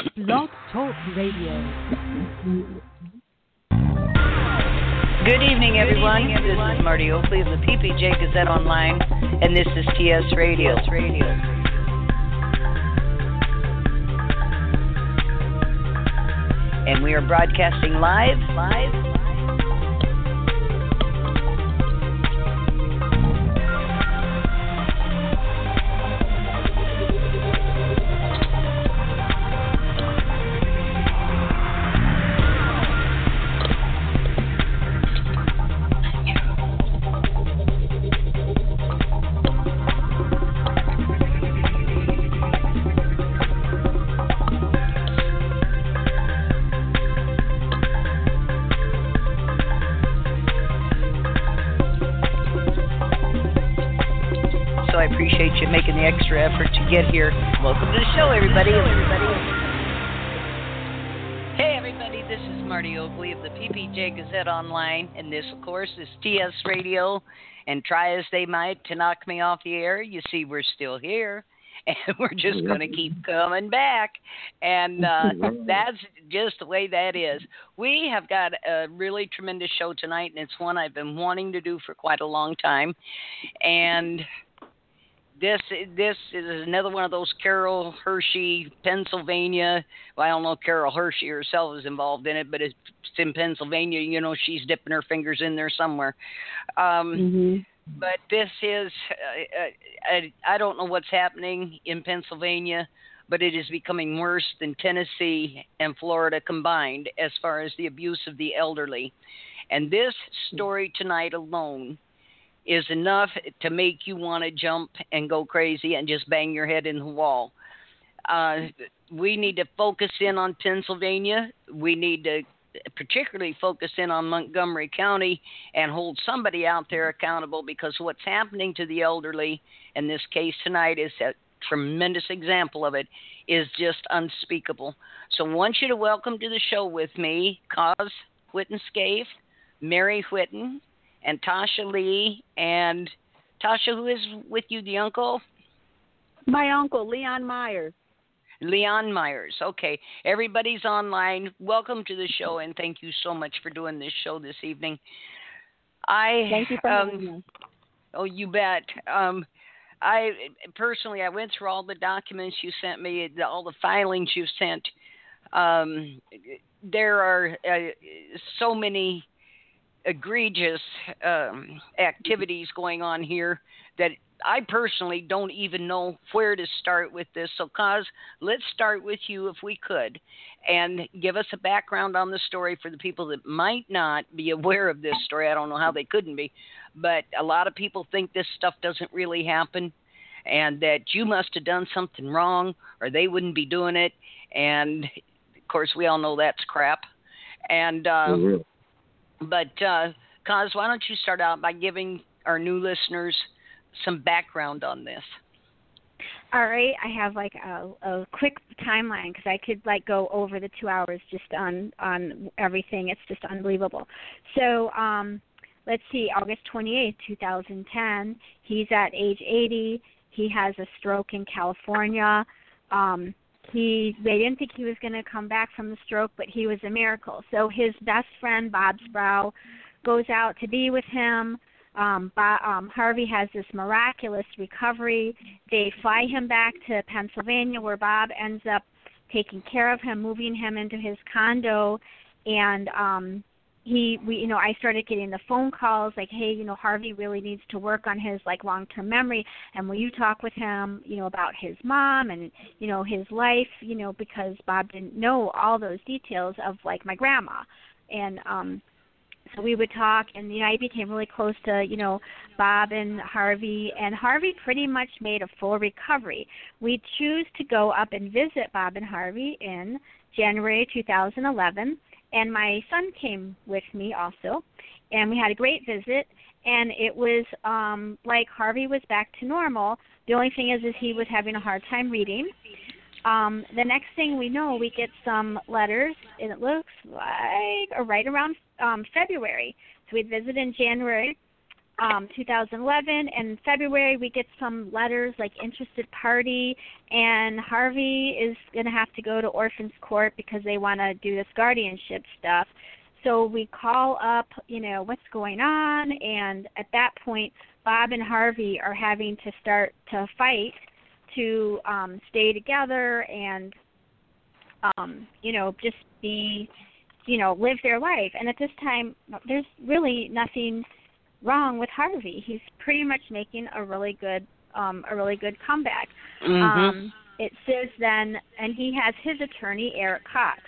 Blog Talk Radio. Good evening, everyone. Good evening, everyone. This is Marti Oakley of the PPJ Gazette Online, and this is TS Radio. Radio. And we are broadcasting live, live extra effort to get here. Welcome to the show, everybody. Hey, everybody, this is Marti Oakley of the PPJ Gazette Online, and this, of course, is TS Radio. And try as they might to knock me off the air, you see, we're still here. And we're just going to keep coming back. And uh, that's just the way that is. We have got a really tremendous show tonight, and it's one I've been wanting to do for quite a long time. And this this is another one of those Carol Hershey, Pennsylvania. Well, I don't know Carol Hershey herself is involved in it, but it's in Pennsylvania. You know, she's dipping her fingers in there somewhere. Um, mm-hmm. But this is uh, uh, I don't know what's happening in Pennsylvania, but it is becoming worse than Tennessee and Florida combined as far as the abuse of the elderly. And this story tonight alone is enough to make you want to jump and go crazy and just bang your head in the wall. Uh, we need to focus in on Pennsylvania. We need to particularly focus in on Montgomery County and hold somebody out there accountable because what's happening to the elderly in this case tonight is a tremendous example of it is just unspeakable. So I want you to welcome to the show with me Coz Whitten Scaife, Mary Whitten, and Tasha Lee. And Tasha, who is with you, the uncle? My uncle, Leon Myers. Leon Myers. Okay. Everybody's online. Welcome to the show, and thank you so much for doing this show this evening. I thank you for um, having me. Oh, you bet. Um, I personally, I went through all the documents you sent me, all the filings you sent. Um, there are uh, so many egregious um, activities going on here that I personally don't even know where to start with this. So, Coz, let's start with you if we could, and give us a background on the story for the people that might not be aware of this story. I don't know how they couldn't be, but a lot of people think this stuff doesn't really happen, and that you must have done something wrong, or they wouldn't be doing it. And of course, we all know that's crap. And uh, mm-hmm. But, uh, Coz, why don't you start out by giving our new listeners some background on this? All right, I have like a, a quick timeline because I could like go over the two hours just on on everything. It's just unbelievable. So, um, let's see, August twenty eighth, two thousand ten. He's at age eighty. He has a stroke in California. Um, he they didn't think he was going to come back from the stroke, but he was a miracle. So his best friend Bob Sproul goes out to be with him. Um, Bob, um, Harvey has this miraculous recovery. They fly him back to Pennsylvania, where Bob ends up taking care of him, moving him into his condo, and um, he we you know i started getting the phone calls like hey you know harvey really needs to work on his like long term memory and will you talk with him you know about his mom and you know his life? You know because bob didn't know all those details of like my grandma. And um so we would talk and you know i became really close to you know bob and harvey and harvey pretty much made a full recovery. We choose to go up and visit bob and harvey in january 2011 and my son came with me also, and we had a great visit. And it was um, like Harvey was back to normal. The only thing is, is he was having a hard time reading. Um, the next thing we know, we get some letters, and it looks like right around um, February. So we visited in January. Um, 2011. And February, we get some letters like interested party, and Harvey is going to have to go to Orphans Court because they want to do this guardianship stuff. So we call up, you know, what's going on, and at that point, Bob and Harvey are having to start to fight to um, stay together and, um, you know, just be, you know, live their life. And at this time, there's really nothing wrong with Harvey. He's pretty much making a really good, um, a really good comeback. Mm-hmm. Um, it says then, and he has his attorney Eric Cox.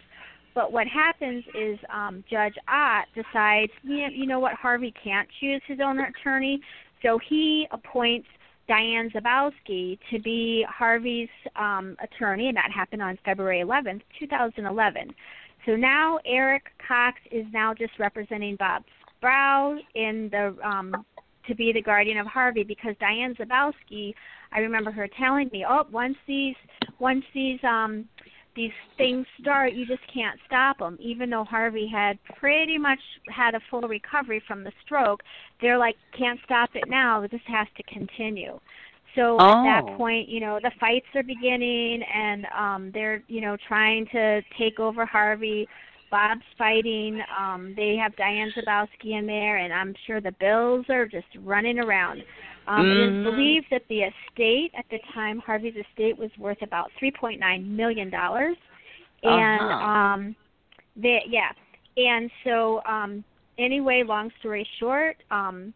But what happens is um, Judge Ott decides, you you know what, Harvey can't choose his own attorney, so he appoints Diane Zabowski to be Harvey's um, attorney, and that happened on February 11th, 2011. So now Eric Cox is now just representing Bob Sproul in the um, to be the guardian of Harvey because Diane Zabowski, I remember her telling me, oh, once these once these um, these things start, you just can't stop them. Even though Harvey had pretty much had a full recovery from the stroke, they're like, can't stop it now. This has to continue. So oh. at that point, you know, the fights are beginning, and um, they're, you know, trying to take over Harvey. Bob's fighting. Um, they have Diane Zabowski in there, and I'm sure the bills are just running around. Um, mm. It is believed that the estate at the time, Harvey's estate, was worth about 3.9 million dollars, and uh-huh. um, they, yeah, and so um, anyway, long story short, um,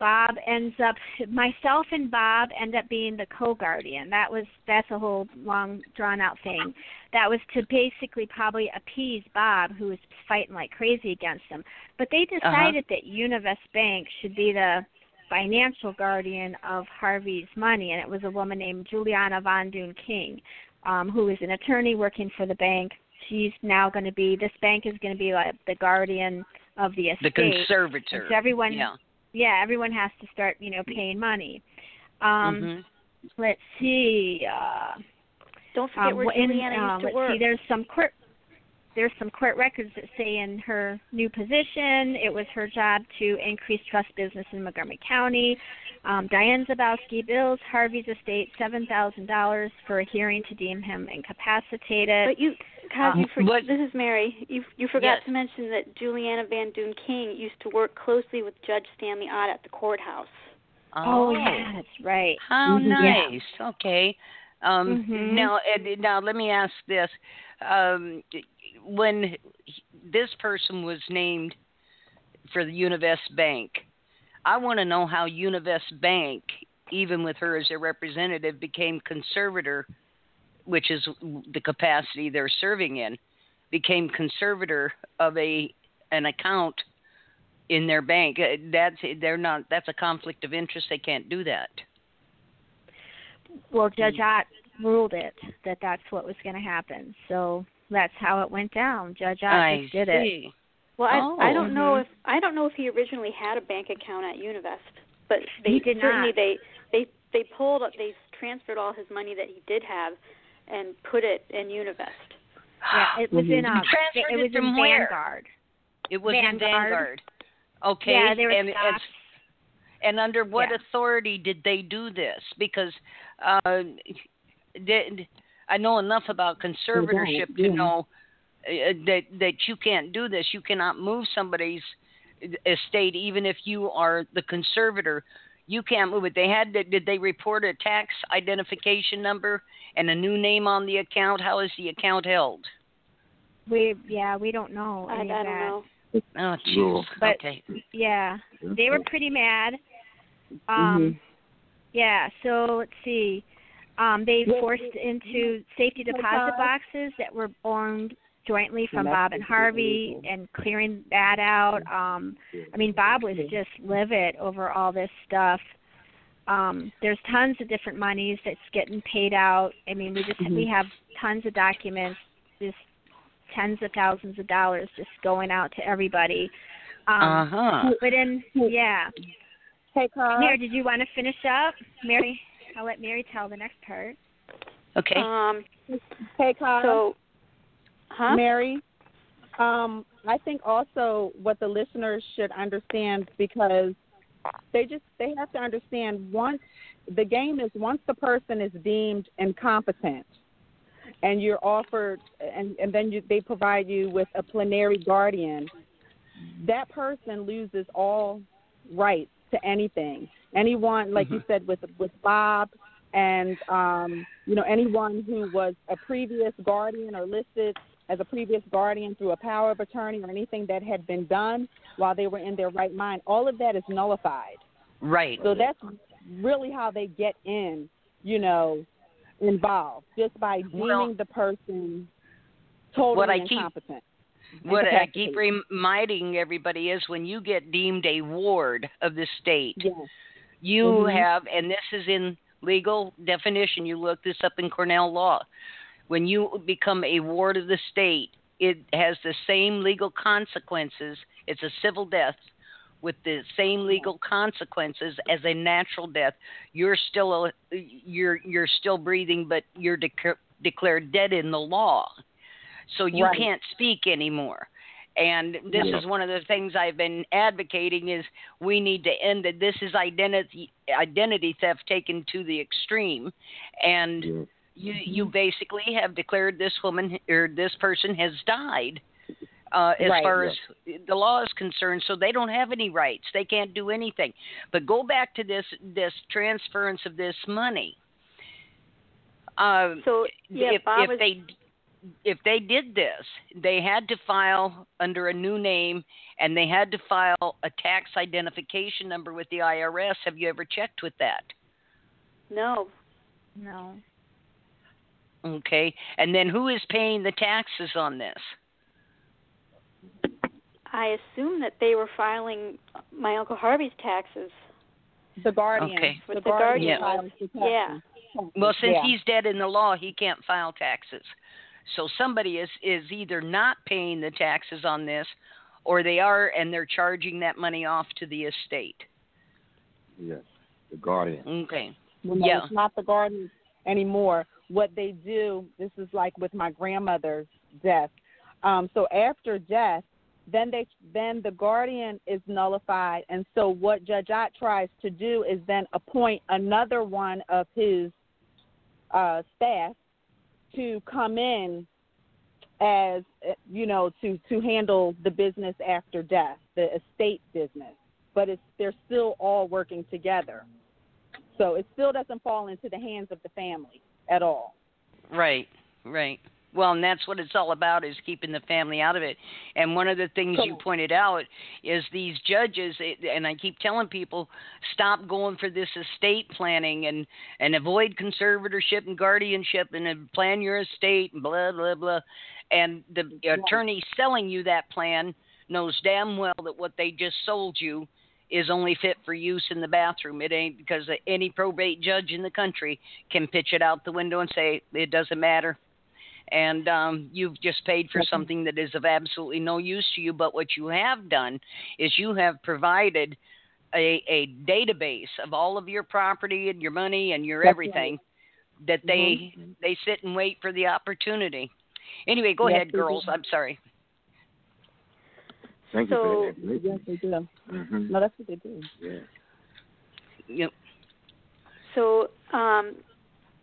Bob ends up myself and Bob end up being the co-guardian. That was that's a whole long drawn out thing. That was to basically probably appease Bob who was fighting like crazy against him. But they decided uh-huh. that Univest Bank should be the financial guardian of Harvey's money and it was a woman named Juliana Von Dune King, um, who is an attorney working for the bank. She's now going to be this bank is going to be like the guardian of the estate. The conservator. Everyone yeah yeah, everyone has to start, you know, paying money. Um, mm-hmm. Let's see. Uh, Don't forget um, where in, Juliana uh, used to let's work. see. There's some court. There's some court records that say in her new position, it was her job to increase trust business in Montgomery County. Um, Diane Zabowski bills Harvey's estate seven thousand dollars for a hearing to deem him incapacitated. But you, Todd, Um, you for, What- this is Mary. You you forgot Yes. to mention that Juliana Van Dune King used to work closely with Judge Stanley Ott at the courthouse. oh yeah, that's right. How Mhm. Yeah. nice. Okay. Um, Mhm. Now, Ed, now let me ask this: um, when this person was named for the Univest Bank, I want to know how Univest Bank, even with her as a representative, became conservator, which is the capacity they're serving in, became conservator of a an account in their bank. Uh, That's they're not. That's a conflict of interest. They can't do that. well judge ott ruled it that that's what was going to happen so that's how it went down judge ott I just did it see. Well, I Oh. I don't know Mhm. if I don't know if he originally had a bank account at Univest, but they He did certainly not. they they they pulled up they transferred all his money that he did have and put it in Univest. yeah it was in um Transferred it was from in where? vanguard It was in Vanguard. Vanguard. Okay. yeah there and, and, stocks. and under what Yeah. authority did they do this? Because uh, did, I know enough about conservatorship to know uh, that that you can't do this. You cannot move somebody's estate, even if you are the conservator. You can't move it. They had. To, did they report a tax identification number and a new name on the account? How is the account held? we yeah we don't know I, I don't that know. Oh, jeez. But- Okay. yeah they were pretty mad um Mhm. yeah so let's see um they forced into safety deposit boxes that were owned jointly from that's Bob and Harvey and clearing that out um I mean Bob was just livid over all this stuff um there's tons of different monies that's getting paid out I mean we just we Mhm. have tons of documents just tens of thousands of dollars just going out to everybody Uh um huh. but then yeah Hey, Carl. Mary, did you want to finish up? Mary, I'll let Mary tell the next part. Okay. Um. Hey, Carl. Huh? Mary, um, I think also what the listeners should understand because they just they have to understand once the game is once the person is deemed incompetent and you're offered and and then you, they provide you with a plenary guardian that person loses all rights to anything anyone like Mm-hmm. you said with with bob and um you know anyone who was a previous guardian or listed as a previous guardian through a power of attorney or anything that had been done while they were in their right mind all of that is nullified Right. so that's really how they get in, you know, involved just by deeming Well, the person totally what I keep- incompetent. What I keep reminding everybody is when you get deemed a ward of the state, Yes. you Mhm. have, and this is in legal definition, you look this up in Cornell law. When you become a ward of the state, it has the same legal consequences. It's a civil death with the same legal consequences as a natural death. You're still a, you're you're still breathing, but you're dec- declared dead in the law. So you Right. can't speak anymore. And this Yeah. is one of the things I've been advocating is we need to end it. This is identity identity theft taken to the extreme, and Yeah. You you basically have declared this woman or this person has died. Uh, as Right. far as the law is concerned, so they don't have any rights. They can't do anything. But go back to this this transference of this money. Um, So yeah, if, Bob if was they if they did this, they had to file under a new name and they had to file a tax identification number with the IRS. Have you ever checked with that? no. No. Okay. And then who is paying the taxes on this? I assume that they were filing my uncle Harvey's taxes. The guardian. Okay. The, With the guardian. guardian. files the Yeah. Well, since Yeah. he's dead in the law, he can't file taxes. So somebody is is either not paying the taxes on this or they are and they're charging that money off to the estate. Yes. The guardian. Okay. Well, no, Yeah. it's not the guardian anymore. What they do, this is like with my grandmother's death. Um, so after death, then they then the guardian is nullified, and so what Judge Ott tries to do is then appoint another one of his uh, staff to come in as you know to to handle the business after death, the estate business. But it's they're still all working together. So it still doesn't fall into the hands of the family at all. Right, right. Well, and that's what it's all about is keeping the family out of it. And one of the things you pointed out is these judges, and I keep telling people, stop going for this estate planning and and avoid conservatorship and guardianship and plan your estate and blah blah blah. And the attorney selling you that plan knows damn well that what they just sold you is only fit for use in the bathroom. It ain't because any probate judge in the country can pitch it out the window and say it doesn't matter. And um, you've just paid for something that is of absolutely no use to you. But what you have done is you have provided a, a database of all of your property and your money and your That's everything that they they sit and wait for the opportunity. Anyway, go Yes, ahead, girls. I'm sorry. Thank So- you for that. Yes, they do. Mm-hmm. No, that's what they do. Yeah. You, So um,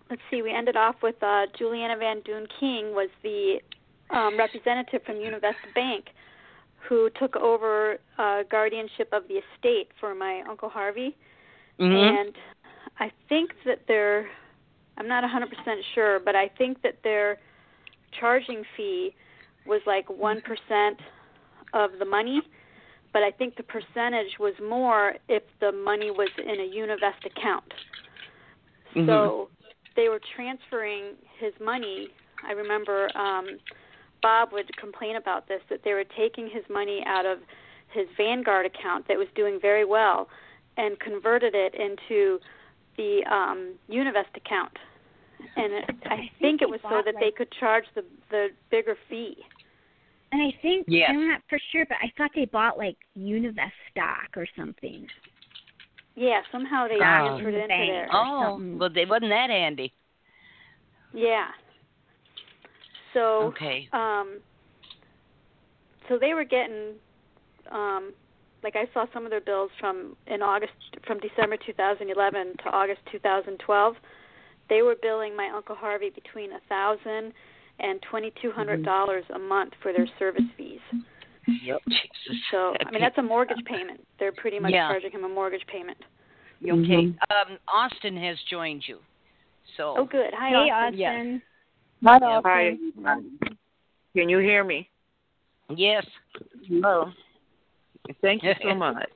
let's see. We ended off with uh, Juliana Van Doon King was the um, representative from Univest Bank who took over uh, guardianship of the estate for my uncle Harvey. mhm. and I think that they're I'm not 100% sure, but I think that their charging fee was like 1% of the money, but I think the percentage was more if the money was in a Univest account. Mhm. So they were transferring his money. I remember um Bob would complain about this that they were taking his money out of his Vanguard account that was doing very well and converted it into the um Univest account. And it, I, think it was so that they could charge the the bigger fee. And I think Yes. I'm not for sure, but I thought they bought like Univest stock or something. Yeah, somehow they Oh. transferred In the into bank. there. Oh, something. well, they wasn't that handy. Yeah. So Okay. um so they were getting um like I saw some of their bills from in August from December 2011 to August 2012. They were billing my uncle Harvey between a thousand and twenty two hundred dollars a month for their service fees. Yep. Jesus. So I mean that's a mortgage payment. They're pretty much Yeah. charging him a mortgage payment. Okay. Um, Austin has joined you. So Oh, good. Hi, Hey, Austin. Austin. Hi, Yeah. Austin. Hi. Can you hear me? yes, Hello. Thank you so much.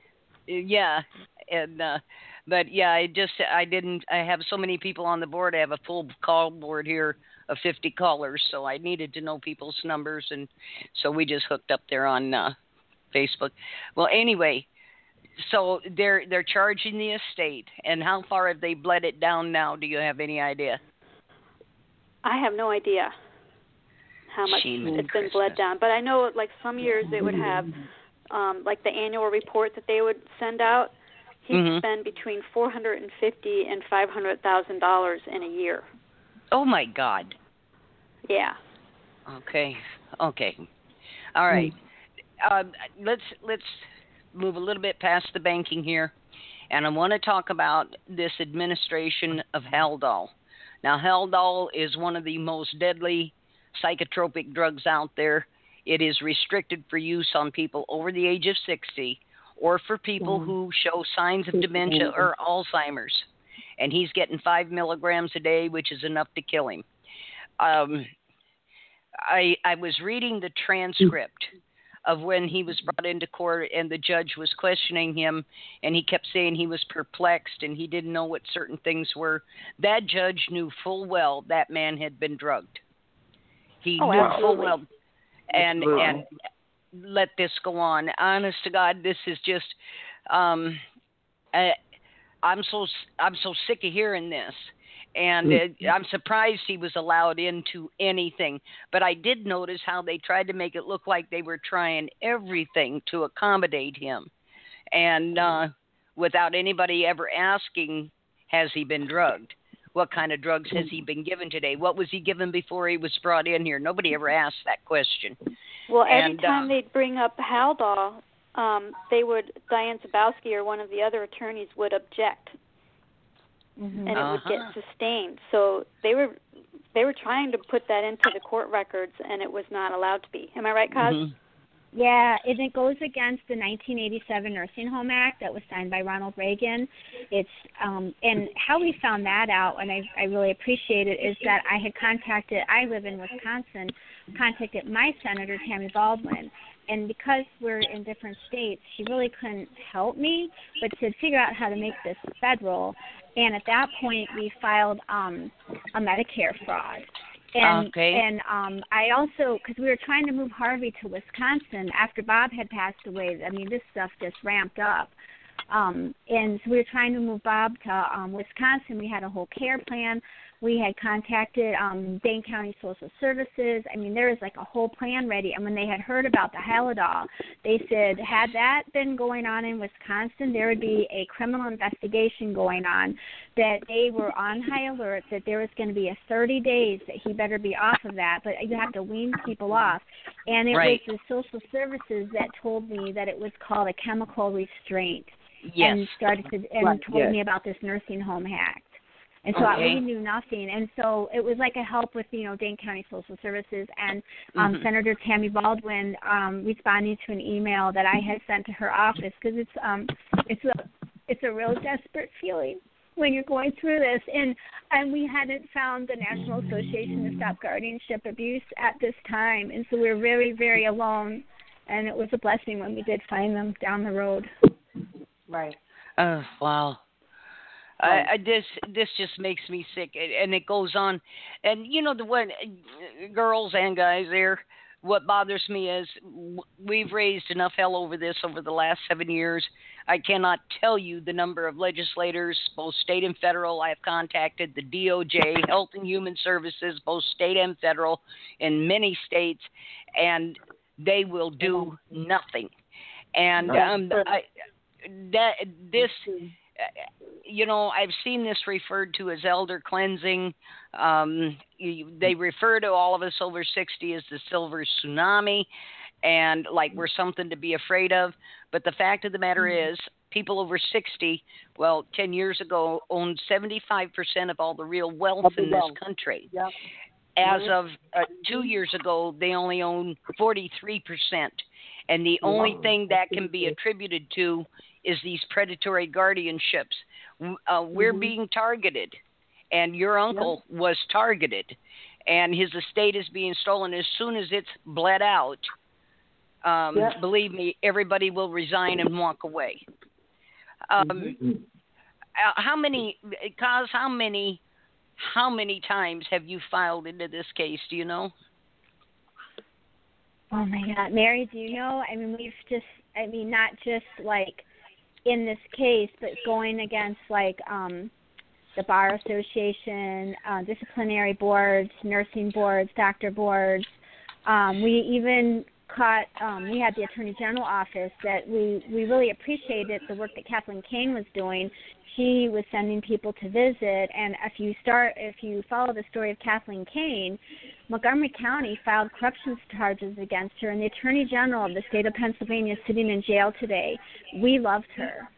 yeah, and uh, but yeah, I just I didn't. I have so many people on the board. I have a full call board here of 50 callers, so I needed to know people's numbers, and so we just hooked up there on uh, Facebook. Well, anyway, so they're they're charging the estate, and how far have they bled it down now? Do you have any idea? I have no idea how much it's been bled down, but I know like some years they would have um like the annual report that they would send out. He'd Mhm. spend between four hundred and fifty and five hundred thousand dollars in a year. Oh my God. Yeah. Okay. Okay. All right. Um, let's let's move a little bit past the banking here, and I want to talk about this administration of Haldol. Now, Haldol is one of the most deadly psychotropic drugs out there. It is restricted for use on people over the age of 60 or for people who show signs of dementia or Alzheimer's. And he's getting five milligrams a day, which is enough to kill him. Um, I I was reading the transcript of when he was brought into court and the judge was questioning him and he kept saying he was perplexed and he didn't know what certain things were. That judge knew full well that man had been drugged. He Oh, knew full well and and let this go on. Honest to God, this is just um I, I'm so I'm so sick of hearing this and uh, I'm surprised he was allowed into anything. But I did notice how they tried to make it look like they were trying everything to accommodate him, and uh, without anybody ever asking, has he been drugged? What kind of drugs has he been given today? What was he given before he was brought in here? Nobody ever asked that question. Well, every And, time uh, they'd bring up Haldol, um, they would Diane Zabowski or one of the other attorneys would object, Mhm. and it would Uh-huh. get sustained. So they were they were trying to put that into the court records, and it was not allowed to be. Am I right, Coz? Mhm. Yeah, and it goes against the 1987 Nursing Home Act that was signed by Ronald Reagan. It's um, and how we found that out, and I, I really appreciate it, is that I had contacted. I live in Wisconsin, contacted my senator Tammy Baldwin, and because we're in different states, she really couldn't help me, but to figure out how to make this federal. And at that point, we filed um, a Medicare fraud. And Okay. and um I also cuz we were trying to move Harvey to Wisconsin after Bob had passed away. I mean, this stuff just ramped up. Um and so we were trying to move Bob to um Wisconsin. We had a whole care plan. We had contacted um Dane County Social Services. I mean, there was like a whole plan ready. And when they had heard about the Haldol, they said had that been going on in Wisconsin, there would be a criminal investigation going on that they were on high alert that there was going to be a 30 days that he better be off of that, but you have to wean people off. And it Right. was the social services that told me that it was called a chemical restraint Yes. and started to and Right, told yes. me about this nursing home hack. And so I Okay. really knew nothing. And so it was like a help with, you know, Dane County Social Services and um, Mhm. Senator Tammy Baldwin um, responding to an email that I had sent to her office because it's um it's a it's a real desperate feeling when you're going through this and and we hadn't found the National Association to Stop Guardianship Abuse at this time and so we were very very alone and it was a blessing when we did find them down the road. Right. Oh wow. I, I this this just makes me sick, and- and it goes on, and you know the one, girls and guys there. What bothers me is we've raised enough hell over this over the last seven years. I cannot tell you the number of legislators, both state and federal. I have contacted the DOJ, Health and Human Services, both state and federal, in many states, and they will do nothing. And um, I, that this you know, I've seen this referred to as elder cleansing. Um, you, they refer to all of us over 60 as the silver tsunami and like we're something to be afraid of. But the fact of the matter mm-hmm. is, people over 60, well, 10 years ago, owned 75% of all the real wealth in this country. Yep. As of uh, two years ago, they only own 43%. And the only thing that can be attributed to is these predatory guardianships. Uh, we're mm-hmm. being targeted, and your uncle yep. was targeted, and his estate is being stolen as soon as it's bled out. Um, yep. Believe me, everybody will resign and walk away. Um, mm-hmm. Uh, how many, cause how many, how many times have you filed into this case? Do you know? Oh my God, Mary, do you know? I mean, we've just, I mean, not just like in this case, but going against like um the bar association, uh, disciplinary boards, nursing boards, doctor boards. Um, we even caught um, we had the attorney general office that we we really appreciated the work that Kathleen Kane was doing. She was sending people to visit, and if you start if you follow the story of Kathleen Kane, Montgomery County filed corruption charges against her, and the attorney general of the state of Pennsylvania is sitting in jail today. We loved her.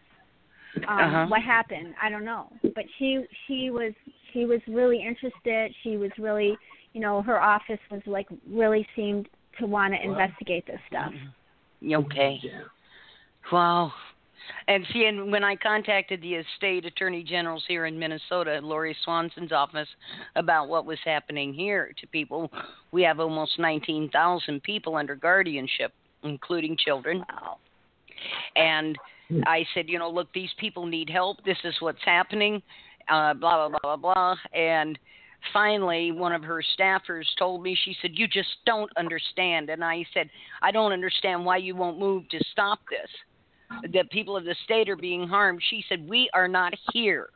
Um, uh-huh. What happened? I don't know, but she she was she was really interested. She was really you know her office was like really seemed to want to investigate this stuff. Okay. Wow. And see, and when I contacted the state attorney generals here in Minnesota, Lori Swanson's office, about what was happening here to people, we have almost 19,000 people under guardianship, including children. Wow. And I said, you know, look, these people need help. This is what's happening. Uh, blah blah blah blah blah. And finally one of her staffers told me she said you just don't understand. And i said i don't understand why you won't move to stop this. The people of the state are being harmed. She said we are not here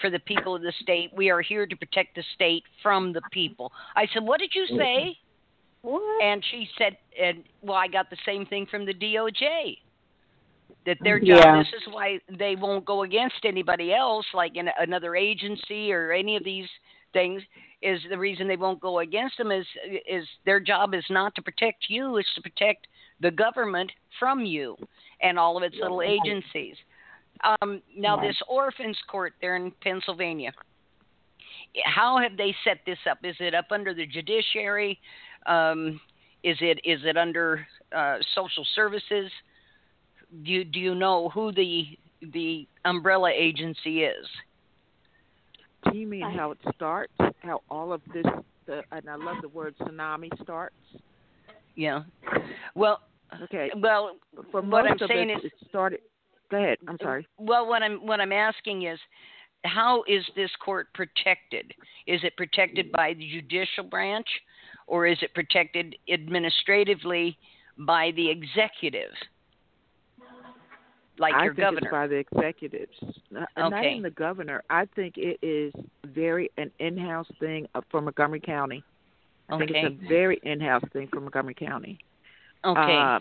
for the people of the state. We are here to protect the state from the people. I said what did you mm-hmm. say? What? and she said and well i got the same thing from the doj that their job yeah. this is why they won't go against anybody else like in another agency or any of these things is the reason they won't go against them is is their job is not to protect you it's to protect the government from you and all of its little agencies. Um, now this orphans court there in pennsylvania how have they set this up? Is it up under the judiciary? Um, is it is it under uh, social services? Do you, do you know who the the umbrella agency is do you mean how it starts? How all of this, the, and I love the word tsunami starts. Yeah. Well. Okay. Well, for what I'm saying it, is, it started. Go ahead. I'm sorry. Well, what I'm what I'm asking is, how is this court protected? Is it protected mm. by the judicial branch, or is it protected administratively by the executive? Like I your think governor? It's by the executives, not, okay. not even the governor. I think it is very an in-house thing for Montgomery County. I okay. think it's a very in-house thing for Montgomery County. Okay. Uh,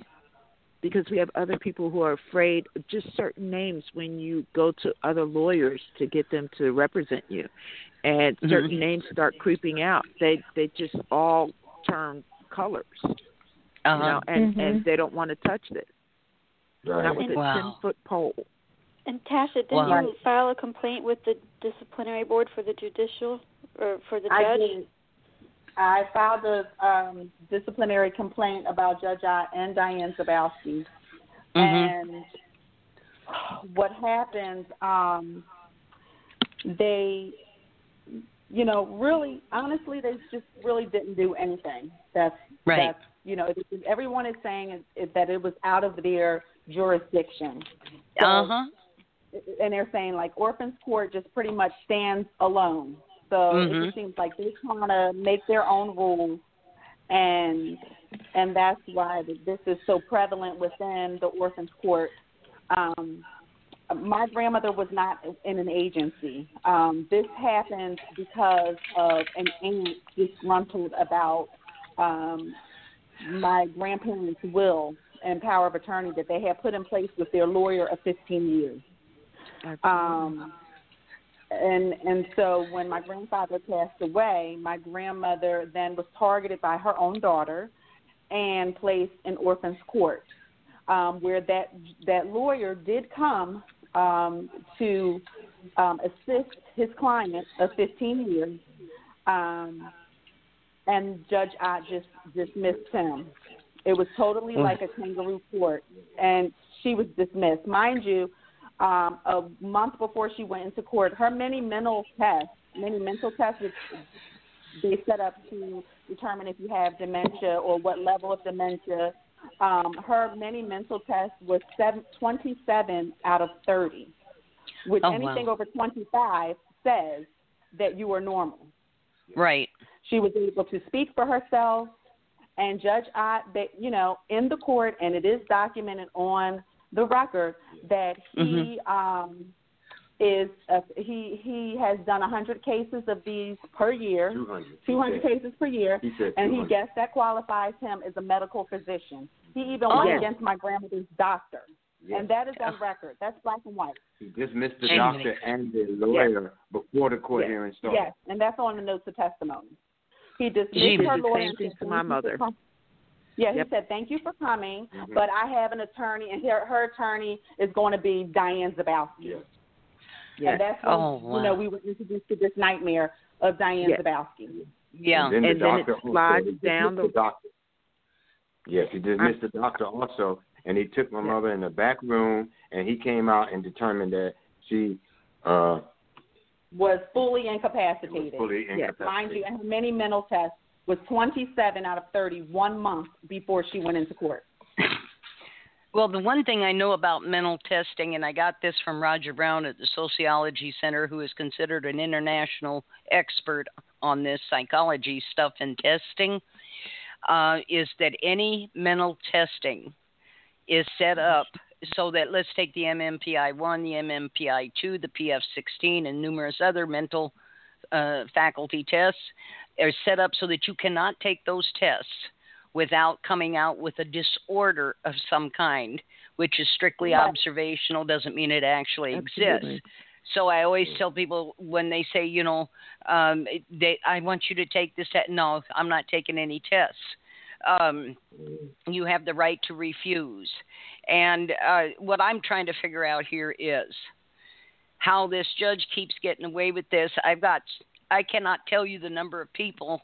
because we have other people who are afraid of just certain names when you go to other lawyers to get them to represent you, and mm-hmm. certain names start creeping out. They they just all turn colors, uh-huh. you know, and mm-hmm. and they don't want to touch this. Right. Not with a ten foot pole. And Tasha, didn't Wow. you file a complaint with the disciplinary board for the judicial or for the I judge? did. I filed a um, disciplinary complaint about Judge I and Diane Zabowski. Mm-hmm. And what happened, um, they, you know, really, honestly, they just really didn't do anything. That's, Right. that's you know, it, it, everyone is saying is, is that it was out of their jurisdiction. So, Uh huh. and they're saying like orphans court just pretty much stands alone. So it Mhm. just seems like they're trying to make their own rules, and and that's why this is so prevalent within the orphans court. Um, my grandmother was not in an agency. Um, this happened because of an aunt disgruntled about um, my grandparents' will and power of attorney that they had put in place with their lawyer of 15 years. Um, and and so when my grandfather passed away, my grandmother then was targeted by her own daughter and placed in orphans court, um, where that that lawyer did come um, to um, assist his client of 15 years, um, and Judge Ott just dismissed him. It was totally Mm. like a kangaroo court, and she was dismissed. Mind you, um, a month before she went into court, her mini mental tests, mini mental tests, which they set up to determine if you have dementia or what level of dementia. Um, her mini mental tests was seven, 27 out of 30, which Oh, wow. anything over 25 says that you are normal. Right. She was able to speak for herself, and Judge Ott, that you know, in the court, and it is documented on the record that he um, is uh, he he has done 100 cases of these per year, 200. 200 cases per year, He said and he 200. guessed that qualifies him as a medical physician. He even Oh. went Yes. against my grandmother's doctor, Yes. and that is on record. That's black and white. He dismissed the doctor and the lawyer before the court Yes. hearing started. Yes, and that's on the notes of testimony. He dismissed He did her the lawyer same and thing to my mother." Yeah, he Yep. said, "Thank you for coming, Mhm. but I have an attorney, and her, her attorney is going to be Diane Zabowski." Yes. Yes. And that's when Oh, wow. you know we were introduced to this nightmare of Diane Yes. Zabowski. Yeah. And then, the And then it slides dismissed down the- doctor. Yes, he dismissed the doctor also, and he took my Yeah. mother in the back room, and he came out and determined that she uh, Was fully was incapacitated. Yes. Mind you, and her mini mental tests was 27 out of 30 one month before she went into court. Well, the one thing I know about mental testing, and I got this from Roger Brown at the Sociology Center, who is considered an international expert on this psychology stuff and testing, uh, is that any mental testing is set up so that let's take the MMPI 1, the MMPI 2, the PF 16, and numerous other mental uh, faculty tests are set up so that you cannot take those tests without coming out with a disorder of some kind, which is strictly observational, doesn't mean it actually Absolutely. exists. So I always tell people when they say, you know, um, they, I want you to take this test. No, I'm not taking any tests. Um, you have the right to refuse. And uh, what I'm trying to figure out here is how this judge keeps getting away with this. I've got, I cannot tell you the number of people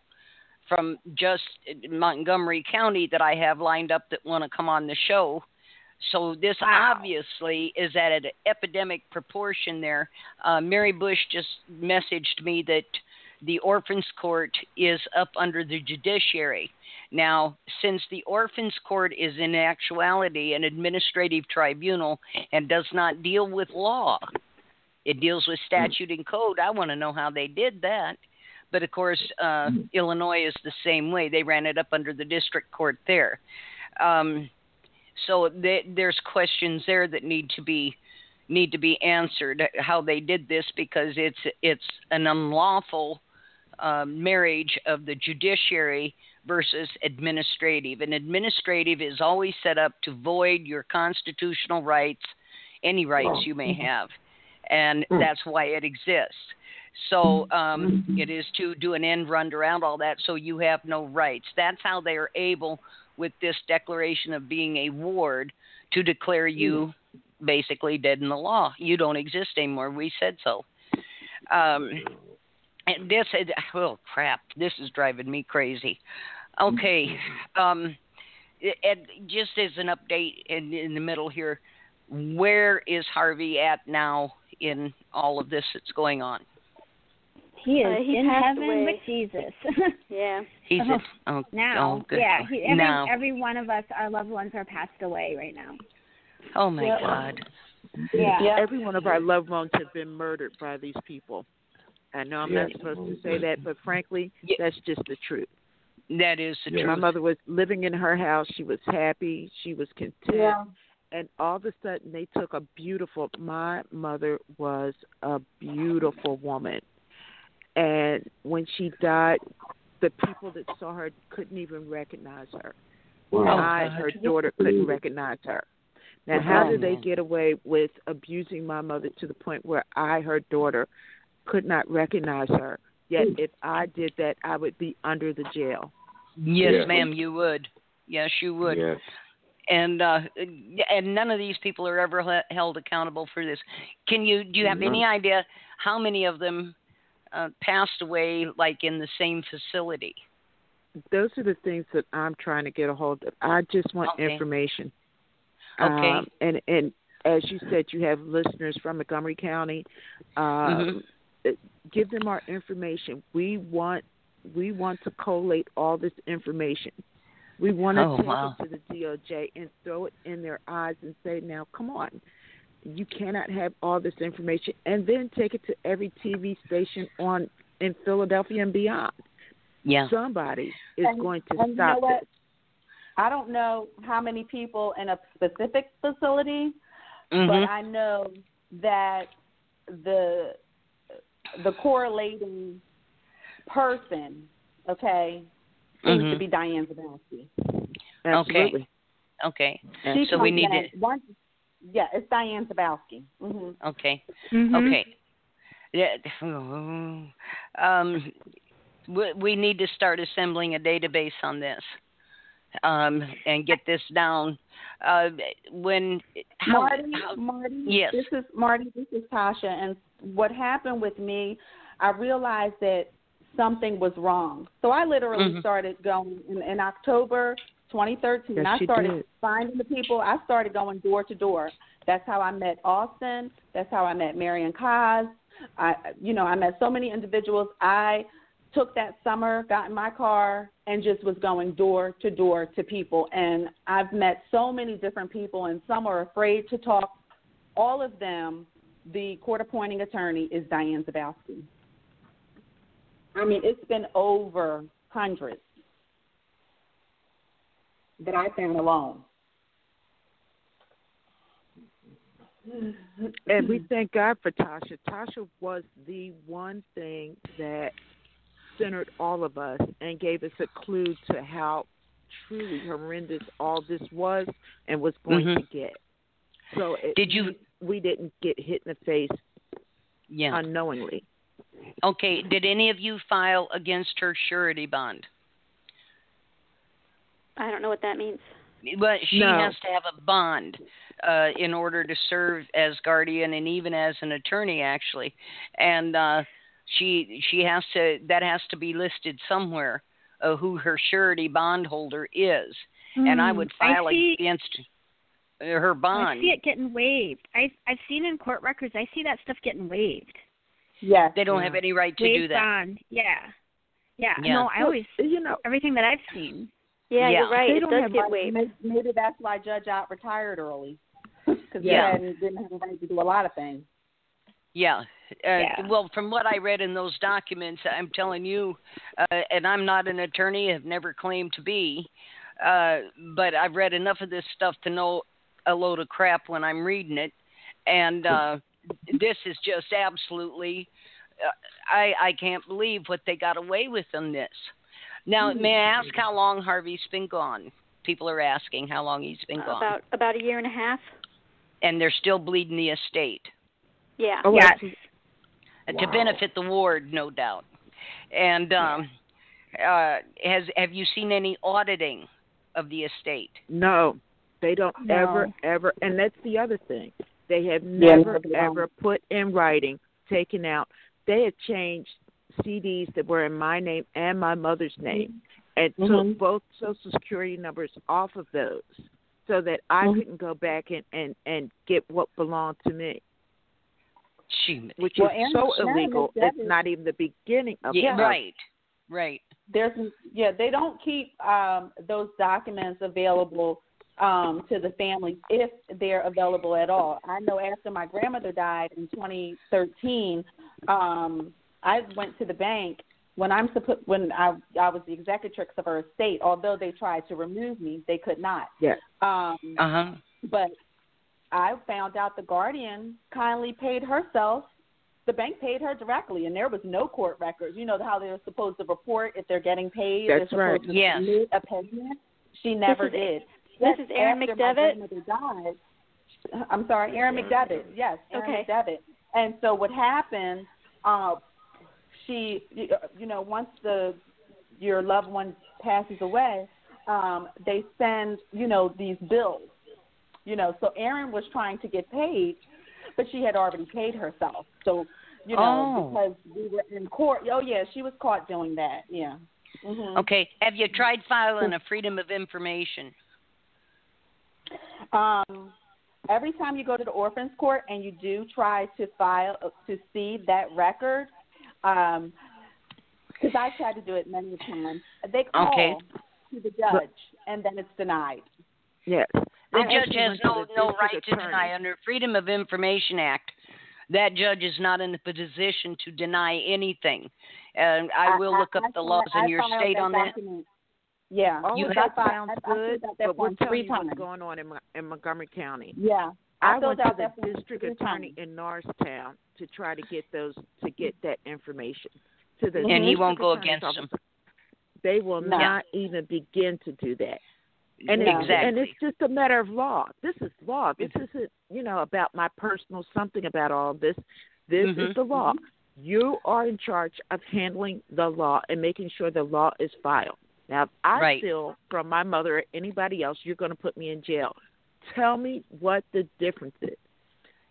from just Montgomery County that I have lined up that want to come on the show. So this Wow. obviously is at an epidemic proportion there. Uh, Mary Bush just messaged me that the orphans court is up under the judiciary. Now, since the orphans court is in actuality an administrative tribunal and does not deal with law, it deals with statute and code. I want to know how they did that. But of course, uh, Illinois is the same way. They ran it up under the district court there. Um, so th- there's questions there that need to be need to be answered how they did this because it's it's an unlawful um, marriage of the judiciary versus administrative. And administrative is always set up to void your constitutional rights, any rights you may have, and that's why it exists. So um, it is to do an end run around all that, so you have no rights. That's how they are able, with this declaration of being a ward, to declare you basically dead in the law. You don't exist anymore. We said so. Um, and this, oh crap, this is driving me crazy. Okay, um, and just as an update in, in the middle here, where is Harvey at now in all of this that's going on? He is Uh, he in passed heaven away. with Jesus. Yeah. He's Oh, at, oh, now, oh, good. yeah, he, every now. every one of us, our loved ones are passed away right now. oh my Yeah. God. Yeah. Yeah. Every one of our loved ones have been murdered by these people. I know I'm not supposed to say that, but frankly, Yeah. that's just the truth. That is the Yeah. My mother was living in her house. She was happy. She was content. Yeah. And all of a sudden, they took a beautiful. My mother was a beautiful woman, and when she died, the people that saw her couldn't even recognize her. Wow. Oh, I, her daughter, couldn't recognize her Now, how Oh, did they get away with abusing my mother to the point where I, her daughter, could not recognize her? Yet, if I did that, I would be under the jail. Yes, Yeah. ma'am, you would. Yes, you would. Yes. And uh, and none of these people are ever he- held accountable for this. Can you do you have No. any idea how many of them uh, passed away like in the same facility? Those are the things that I'm trying to get a hold of. I just want Okay. information. Okay. Um, and and as you said, you have listeners from Montgomery County. Um, Mhm. Give them our information. We want we want to collate all this information. We want to Oh, take wow. it to the DOJ and throw it in their eyes and say, "Now, come on, you cannot have all this information," and then take it to every TV station on in Philadelphia and beyond. Yeah. Somebody is And- going to and you stop know what? this. I don't know how many people in a specific facility, Mhm. but I know that the the correlating person, okay, seems Mhm. to be Diane Zabowski. Absolutely. Okay. She So we need in to- One, yeah, it's Diane Zabowski. hmm Okay. Mhm. Okay. Yeah. Um, we, we need to start assembling a database on this, um, and get this down. Uh, when how, Marti, how Marti, Yes. this is Marti. This is Tasha, and what happened with me, I realized that something was wrong. So I literally Mhm. started going in, in October 2013. Yes, I started did. finding the people. I started going door to door. That's how I met Austin. That's how I met Marion Coz. I, you know, I met so many individuals. I took that summer, got in my car, and just was going door to door to people. And I've met so many different people, and some are afraid to talk. All of them, the court appointing attorney is Diane Zabowski. I mean, it's been over hundreds that I've found alone. And we thank God for Tasha. Tasha was the one thing that centered all of us and gave us a clue to how truly horrendous all this was and was going Mhm. to get. So it, Did you- We didn't get hit in the face yeah. unknowingly. Okay. Did any of you file against her surety bond? I don't know what that means. But she No. has to have a bond uh, in order to serve as guardian and even as an attorney, actually. And uh, she she has to that has to be listed somewhere uh, who her surety bondholder is. And I would Hmm. I file see- against uh, her I see it getting waived. I I've seen in court records. I see that stuff getting waived. Yeah, They don't have any right to waived do that. bond. Yeah. Yeah. Yeah. No, I always you know, everything that I've seen. Yeah, Yeah. you're right. They It don't does have get right- waived. Maybe, maybe that's why Judge Ott retired early because Yeah. he didn't have a right to do a lot of things. Yeah. Uh, Yeah. Well, from what I read in those documents, I'm telling you, uh, and I'm not an attorney, have never claimed to be, uh, but I've read enough of this stuff to know a load of crap when I'm reading it, and uh, this is just absolutely. Uh, I I can't believe what they got away with on this. Now, may I ask how long Harvey's been gone? People are asking how long he's been gone, About about a year and a half. and they're still bleeding the estate. Yeah. oh, Yes. absolutely. to benefit the ward, no doubt. And um, uh, has have you seen any auditing of the estate? No, they don't No. ever, ever, and that's the other thing. They have never, they don't. ever put in writing, taken out. They have changed CDs that were in my name and my mother's name, and Mhm. took both Social Security numbers off of those, so that I Mhm. couldn't go back and and and get what belonged to me, She, which Well, is so illegal. It's not even the beginning of yeah, right, right. There's yeah, they don't keep um, those documents available um, to the family if they're available at all. I know after my grandmother died in 2013, um, I went to the bank when I'm supposed when I I was the executrix of her estate. Although they tried to remove me, they could not. Yes. Um, Uh huh. but I found out the guardian kindly paid herself. The bank paid her directly, and there was no court records. You know how they're supposed to report if they're getting paid. That's they're right. Yes. a payment. She never is- did. this is Erin McDevitt? My died. I'm sorry, Aaron McDevitt. Yes, Aaron Okay. McDevitt. And so what happened? Uh, she, you know, once the your loved one passes away, um, they send, you know, these bills. You know, so Erin was trying to get paid, but she had already paid herself. So, you know, Oh. because we were in court. Oh yeah, she was caught doing that. Yeah. hmm Okay. Have you tried filing a Freedom of Information? Um, every time you go to the orphans court and you do try to file to see that record, because I tried to do it many times, they call Okay. to the judge and then it's denied. Yes. The I judge has no no district right to attorney. deny under Freedom of Information Act. That judge is not in the position to deny anything. And I will look up I the filed- laws in I your filed state on that. Yeah, All You of have- that sounds filed- I- I good, that but we'll form tell three you what's going on in, in Montgomery County. Yeah, I, I went to the district attorney times. in Norristown to try to get those to get that information to the And he won't go attorney's against them. They will No. not even begin to do that. And it's, and it's just a matter of law. This is law. This isn't, you know, about my personal something about all this. This Mhm. is the law. You are in charge of handling the law and making sure the law is filed. Now, if I Right. steal from my mother or anybody else, you're going to put me in jail. Tell me what the difference is.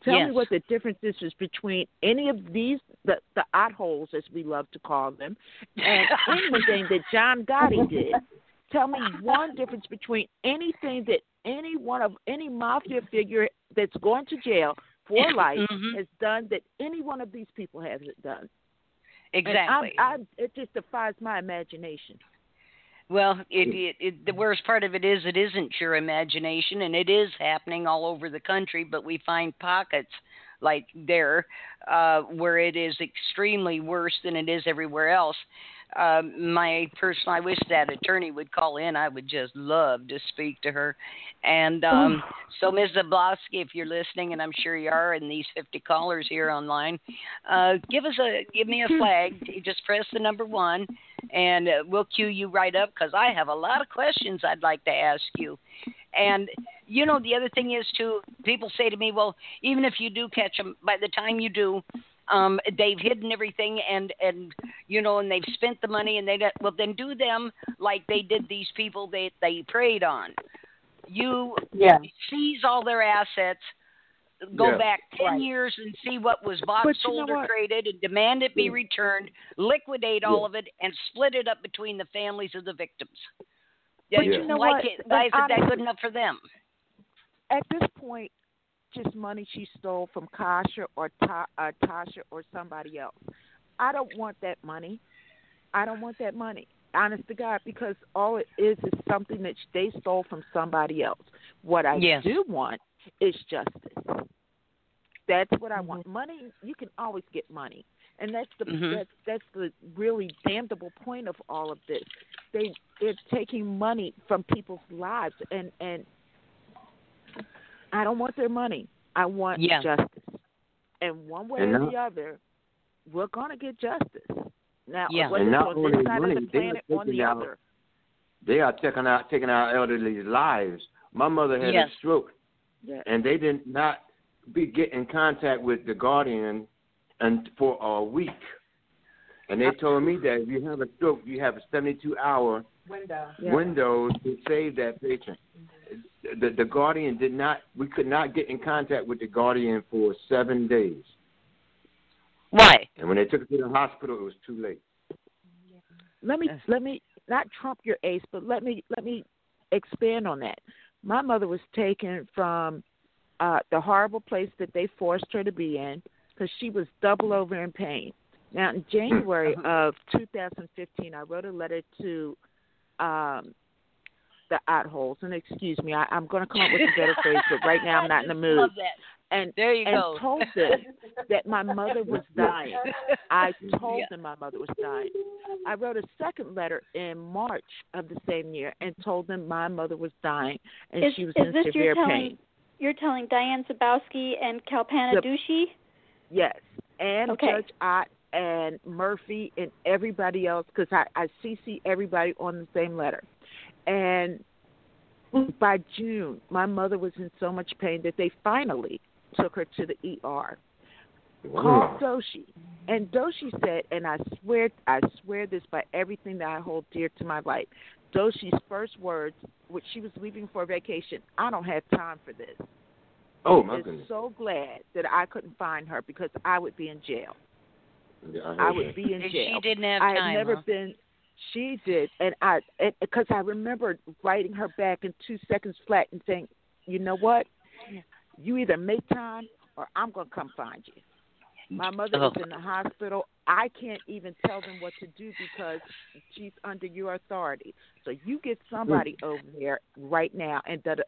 Tell Yes. me what the difference is is between any of these, the, the odd holes, as we love to call them, and anything that John Gotti did. Tell me one difference between anything that any one of any mafia figure that's going to jail for life Mhm. has done that any one of these people hasn't done. Exactly. I, I, it just defies my imagination. Well, it, it, it the worst part of it is it isn't your imagination, and it is happening all over the country. But we find pockets like there uh, where it is extremely worse than it is everywhere else. Um, my personal, I wish that attorney would call in. I would just love to speak to her. And um, so, Ms. Zablosky, if you're listening, and I'm sure you are, and these 50 callers here online, uh, give us a give me a flag. Just press the number one, and uh, we'll cue you right up because I have a lot of questions I'd like to ask you. And you know, the other thing is too. People say to me, "Well, even if you do catch them, by the time you do." Um, they've hidden everything and and you know and they've spent the money and they don't, well then do them like they did these people that they preyed on. You Yeah. seize all their assets, go Yeah. back 10 Right. years and see what was bought, But you sold, know or what? traded, and demand it be Yeah. returned, liquidate all Yeah. of it, and split it up between the families of the victims. But you know why what? can't- why isn't that good enough for them? At this point, just money she stole from Kasha or Ta- uh, Tasha or somebody else. I don't want that money. I don't want that money. Honest to God, because all it is is something that they stole from somebody else. What I Yes. do want is justice. That's what I want. Money, you can always get money, and that's the Mhm. that's that's the really damnable point of all of this. They they're taking money from people's lives, and and I don't want their money. I want Yeah. justice, and one way And or not- the other, we're gonna get justice. Now, Yeah. whether And it's not on only this side money, of the they are planet or on taking the out- other. They are taking out taking our elderly's lives. My mother had Yes. a stroke, Yeah. and they did not be get in contact with the guardian and for a week. And they told me that if you have a stroke, you have a 72 hour Window. Yeah. window to save that patient. Mm-hmm. The the guardian did not. We could not get in contact with the guardian for seven days. Why? And when they took her to the hospital, it was too late. let me let me not trump your ace, but let me let me expand on that. My mother was taken from uh the horrible place that they forced her to be in because she was double over in pain. Now, in January of 2015, I wrote a letter to um the odd holes, and excuse me, I, I'm going to come up with a better phrase, but right now I'm not in the mood. Love that. And There you and go. told them that my mother was dying. I told Yeah. them my mother was dying. I wrote a second letter in March of the same year and told them my mother was dying and Is- she was is in this severe you're telling- pain. You're telling Diane Zabowski and Kalpana Yep. Doshi? Yes, and Okay. Judge Ott and Murphy and everybody else because I I CC everybody on the same letter, and by June, my mother was in so much pain that they finally took her to the ER. Called Doshi, and Doshi said, and I swear, I swear this by everything that I hold dear to my life. Doshi's first words, which she was leaving for vacation, I don't have time for this. Oh my was goodness. so glad that I couldn't find her because I would be in jail. Yeah, I, I would that. be in jail. She didn't have time. I had never huh? been. She did, and I because I remember writing her back in two seconds flat and saying, "You know what? You either make time or I'm gonna come find you." My mother Oh. is in the hospital. I can't even tell them what to do because she's under your authority. So you get somebody Mm. over there right now, and that.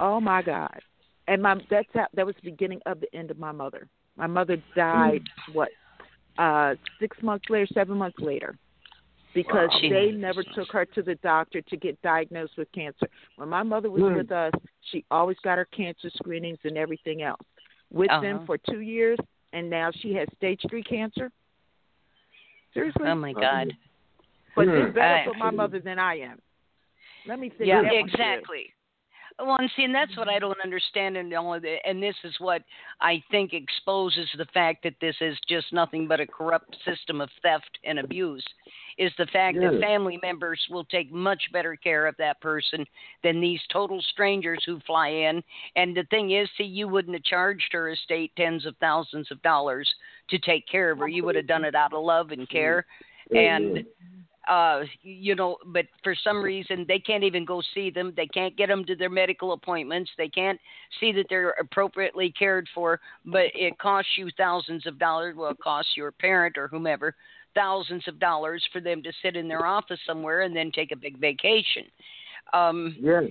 Oh my God! And my that's how, that was the beginning of the end of my mother. My mother died Mm. what uh six months later, seven months later, because Wow. they never took her to the doctor to get diagnosed with cancer. When my mother was Mm. with us, she always got her cancer screenings and everything else. With them Uh-huh. for two years, and now she has stage three cancer. Seriously, Oh my God. but Mm. it's better I- for my mother than I am. Let me say Yeah, exactly. Well, and see, and that's what I don't understand and all of it. And this is what I think exposes the fact that this is just nothing but a corrupt system of theft and abuse. Is the fact that family members will take much better care of that person than these total strangers who fly in. And the thing is, see, you wouldn't have charged her estate tens of thousands of dollars to take care of her. You would have done it out of love and mm-hmm. care. And uh you know but for some reason they can't even go see them they can't get them to their medical appointments they can't see that they're appropriately cared for but it costs you thousands of dollars well it costs your parent or whomever thousands of dollars for them to sit in their office somewhere and then take a big vacation um Yes.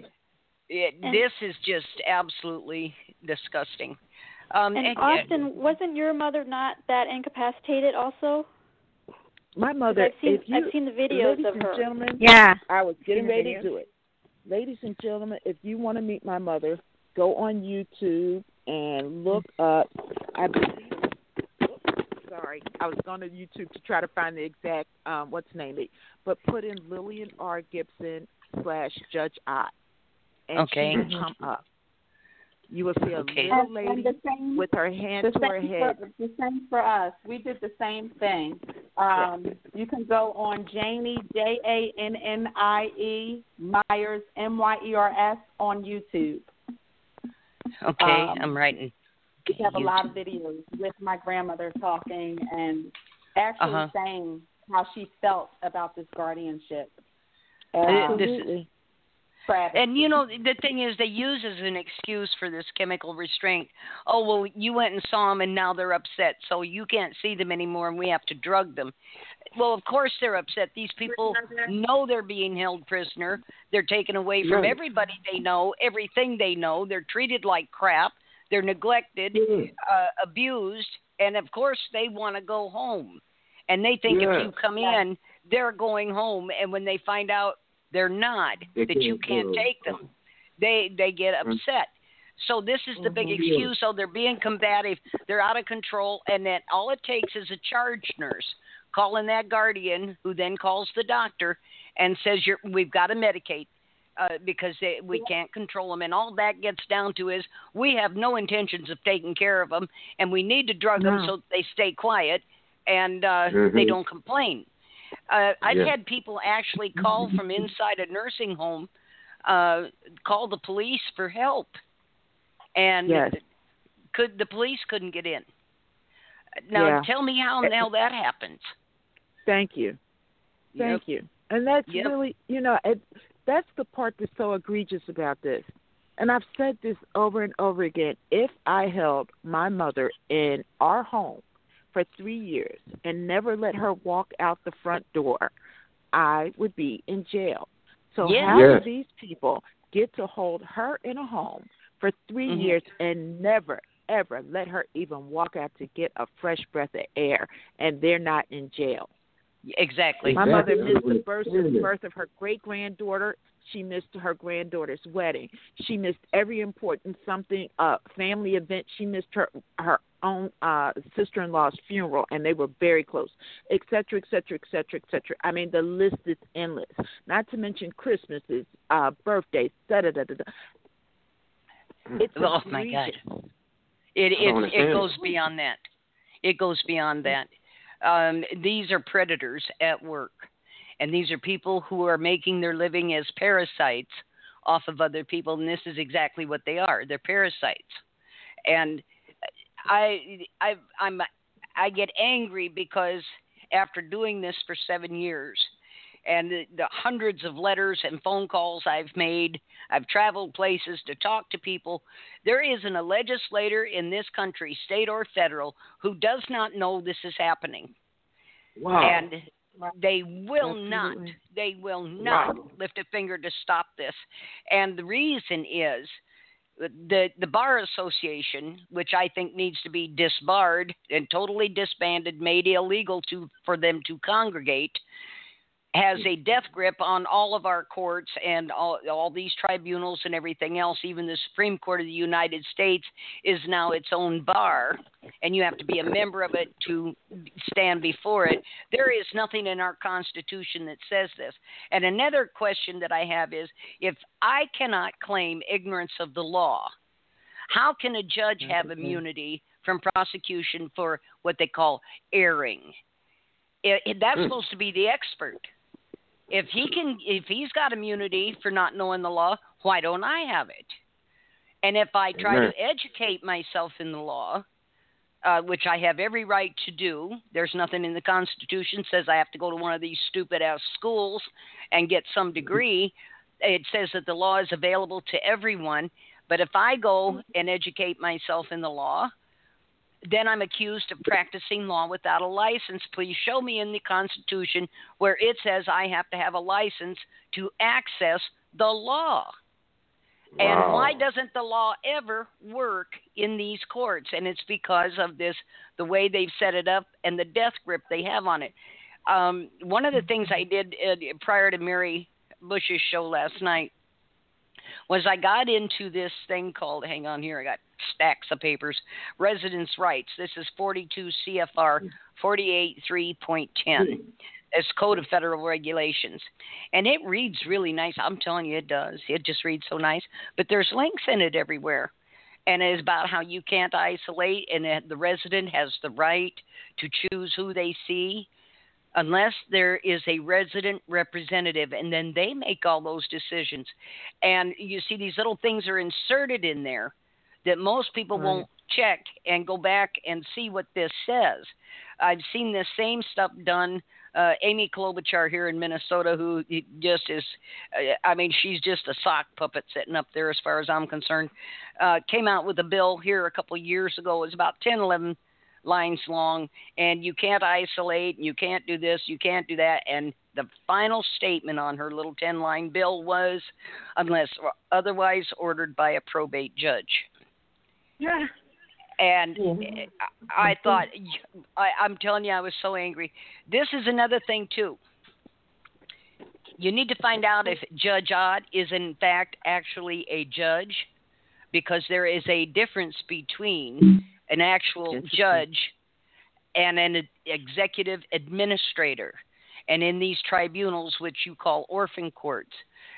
it, And- this is just absolutely disgusting um And and- Austin, wasn't your mother not that incapacitated also? My 'Cause mother, I've seen you, I've seen the videos of her. gentlemen, Yeah. I was getting Seen the ready to do it. Ladies and gentlemen, if you want to meet my mother, go on YouTube and look up. I believe. oops, Sorry, I was going to YouTube to try to find the exact um, what's name it, but put in Lillian R. Gibson slash Judge Ott, and Okay. she will come up. You will see a Okay. little lady and the same, with her hand the to her head. For, the same for us. We did the same thing. Um, You can go on Jannie J A N N I E Myers M Y E R S on YouTube. okay um, i'm writing We have a lot of videos with my grandmother talking and actually Uh-huh. saying how she felt about this guardianship. Uh, this is- Absolutely. Travesty. And you know the thing is, they use as an excuse for this chemical restraint. Oh well, you went and saw them, and now they're upset, so you can't see them anymore, and we have to drug them. Well, of course they're upset. These people know they're being held prisoner. They're taken away from Right. everybody they know, everything they know. They're treated like crap. They're neglected, Yeah. uh, abused, and of course they want to go home. And they think Yeah. if you come in, they're going home, and when they find out they're not, They that you can't can't take them, they they get Mm. upset. So this is the big Mhm. excuse. So they're being combative. They're out of control, and then all it takes is a charge nurse calling that guardian, who then calls the doctor and says, "You're we've got to medicate." Uh, because they, we can't control them, and all that gets down to is we have no intentions of taking care of them, and we need to drug them so they stay quiet and uh, they Mhm. don't complain. Uh, I've Yeah. had people actually call from inside a nursing home, uh, call the police for help, and Yes. could the police couldn't get in. Now Yeah. tell me how in the hell that happens. Thank you. Thank you. And that's Yep. really, you know, it, that's the part that's so egregious about this. And I've said this over and over again. If I held my mother in our home for three years and never let her walk out the front door, I would be in jail. So Yeah. how Yes. do these people get to hold her in a home for 3 Mhm. years and never ever let her even walk out to get a fresh breath of air and they're not in jail? Exactly. My mother missed the birth, Exactly. birth of her great granddaughter. She missed her granddaughter's wedding. She missed every important something, uh, family event. She missed her her own uh, sister-in-law's funeral, and they were very close, et cetera, et cetera, et cetera, et cetera. I mean, the list is endless. Not to mention Christmases, uh, birthdays, da da da da. da. It's oh my God! It it it goes beyond that. It goes beyond that. Um, these are predators at work, and these are people who are making their living as parasites off of other people, and this is exactly what they are. They're parasites, and I I I'm I get angry because after doing this for seven years, and the, the, hundreds of letters and phone calls I've made. I've traveled places to talk to people. There isn't a legislator in this country, state or federal, who does not know this is happening. Wow. And they will Absolutely. not, they will not Wow. lift a finger to stop this. And the reason is the the bar association, which I think needs to be disbarred and totally disbanded, made illegal to for them to congregate, has a death grip on all of our courts and all, all these tribunals and everything else. Even the Supreme Court of the United States is now its own bar, and you have to be a member of it to stand before it. There is nothing in our Constitution that says this. And another question that I have is if I cannot claim ignorance of the law, how can a judge have immunity from prosecution for what they call erring? It, it- that's Hmm. supposed to be the expert. If he can, if he's got immunity for not knowing the law, why don't I have it? And if I try Amen. to educate myself in the law, uh, which I have every right to do, there's nothing in the Constitution says I have to go to one of these stupid ass schools and get some degree. It says that the law is available to everyone. But if I go and educate myself in the law, then I'm accused of practicing law without a license. Please show me in the Constitution where it says I have to have a license to access the law. And why doesn't the law ever work in these courts? And it's because of this, the way they've set it up and the death grip they have on it. Um, one of the things I did uh, prior to Mary Bush's show last night was I got into this thing called, hang on here, I got stacks of papers, residence rights. This is 42 CFR 483.10. Hmm. It's Code of Federal Regulations. And it reads really nice. I'm telling you, it does. It just reads so nice. But there's links in it everywhere. And it is about how you can't isolate, and the resident has the right to choose who they see unless there is a resident representative, and then they make all those decisions. And you see, these little things are inserted in there that most people Right. won't check and go back and see what this says. I've seen this same stuff done. Uh, Amy Klobuchar here in Minnesota, who just is, uh, I mean, she's just a sock puppet sitting up there as far as I'm concerned, uh, came out with a bill here a couple of years ago. It was about 10, 11 lines long, and you can't isolate, and you can't do this, you can't do that. And the final statement on her little 10 line bill was unless otherwise ordered by a probate judge. Yeah. And I thought, I, I'm telling you, I was so angry. This is another thing, too. You need to find out if Judge Ott is, in fact, actually a judge, because there is a difference between an actual judge and an executive administrator. And in these tribunals, which you call orphan courts,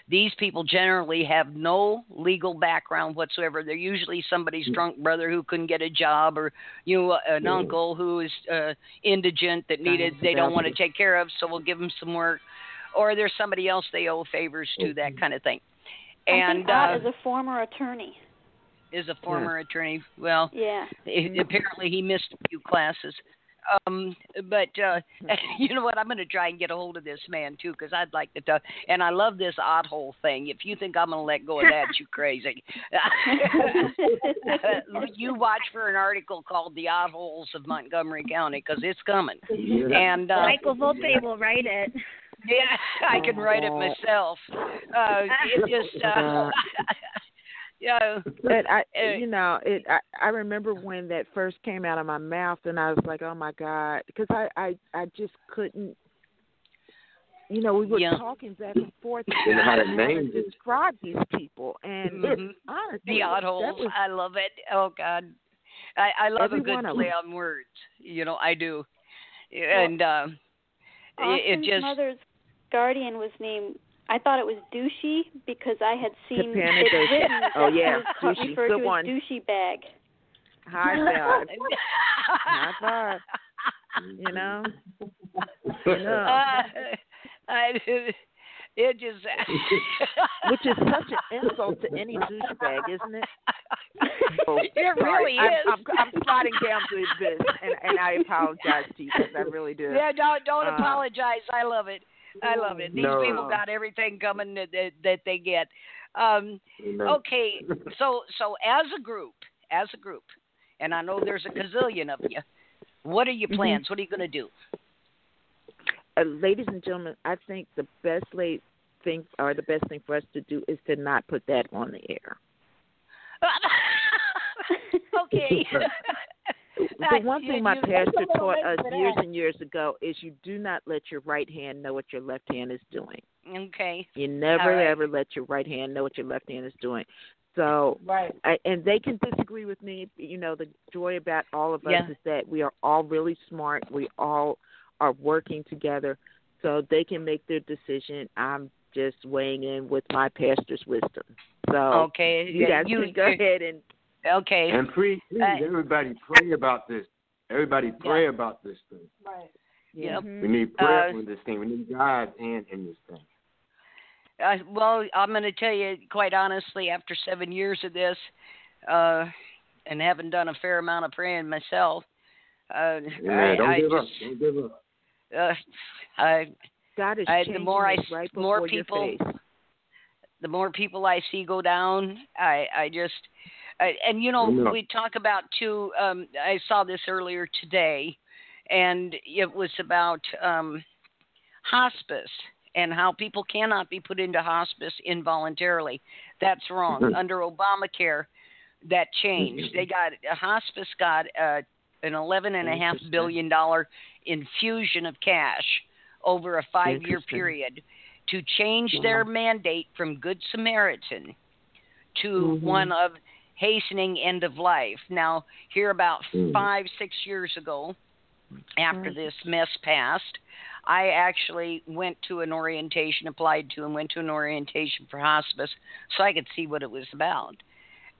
these people generally have no legal background whatsoever. They're usually somebody's drunk brother who couldn't get a job, or you know, an uncle who is uh, indigent that needed they don't want to take care of, so we'll give them some work, or there's somebody else they owe favors to, that kind of thing. I And think Ott uh, is a former attorney. is a former attorney. Well, Yeah. a- apparently he missed a few classes. Um, but uh, you know what? I'm going to try and get a hold of this man too, because I'd like to talk. And I love this odd hole thing. If you think I'm going to let go of that, you're crazy. you watch for an article called "The Odd Holes of Montgomery County" because it's coming. And uh, Michael Volpe will write it. yeah, I can write it myself. Uh, it just. Uh, yeah. But I, Uh, you know, it. I, I remember when that first came out of my mouth, and I was like, "Oh my God," because I, I, I just couldn't. You know, we were Yeah. talking back and forth. Didn't know how to and name it. describe these people, and Mhm. honestly, The odd holes. was I love it. Oh God. I, I love Every a good play on words. You know, I do. And uh, it, it Austin's just mother's guardian was named. I thought it was douchey because I had seen Tapana it Douchey. written. Oh, that yeah, it was douchey. referred Good to one. as douchey bag. High five. High five. You know. You know. uh, I, it just Which is such an insult to any douchebag, isn't it? Oh, It sorry. really I'm, is. I'm, I'm sliding down to this, and, and I apologize to you because I really do. Yeah, don't don't Uh, apologize. I love it. I love it. These No. people got everything coming that that, that they get. Um, You know. okay, so so as a group, as a group, and I know there's a gazillion of you. What are your Mhm. plans? What are you going to do? uh, ladies and gentlemen, I think the best late thing or the best thing for us to do is to not put that on the air. okay. The one thing my pastor taught us years and years ago is you do not let your right hand know what your left hand is doing. Okay. You never right. ever let your right hand know what your left hand is doing. So, Right. I, and they can disagree with me. You know, the joy about all of us Yeah. is that we are all really smart. We all are working together, so they can make their decision. I'm just weighing in with my pastor's wisdom. So, Okay. you guys you can go ahead and Okay. And please, please, Uh, everybody pray about this. Everybody pray about this thing. Right. Yep. Mhm. We need prayer Uh, on this thing. We need God's hand in this thing. Uh, well, I'm going to tell you quite honestly, after seven years of this, uh, and having done a fair amount of praying myself, uh, Amen. I, Don't I give up. just, Don't give up. uh, I, God is I- the changing more I right more before your people- face. the more people I see go down, I, I just, I, and you know, we talk about too. Um, I saw this earlier today, and it was about um, hospice and how people cannot be put into hospice involuntarily. That's wrong. Mhm. Under Obamacare, that changed. They got a hospice got uh, an eleven and a half billion dollar infusion of cash over a five year period to change their mandate from Good Samaritan to Mhm. one of hastening end of life. Now, here about Mhm. five, six years ago, after Right. this mess passed, I actually went to an orientation, applied to and went to an orientation for hospice so I could see what it was about.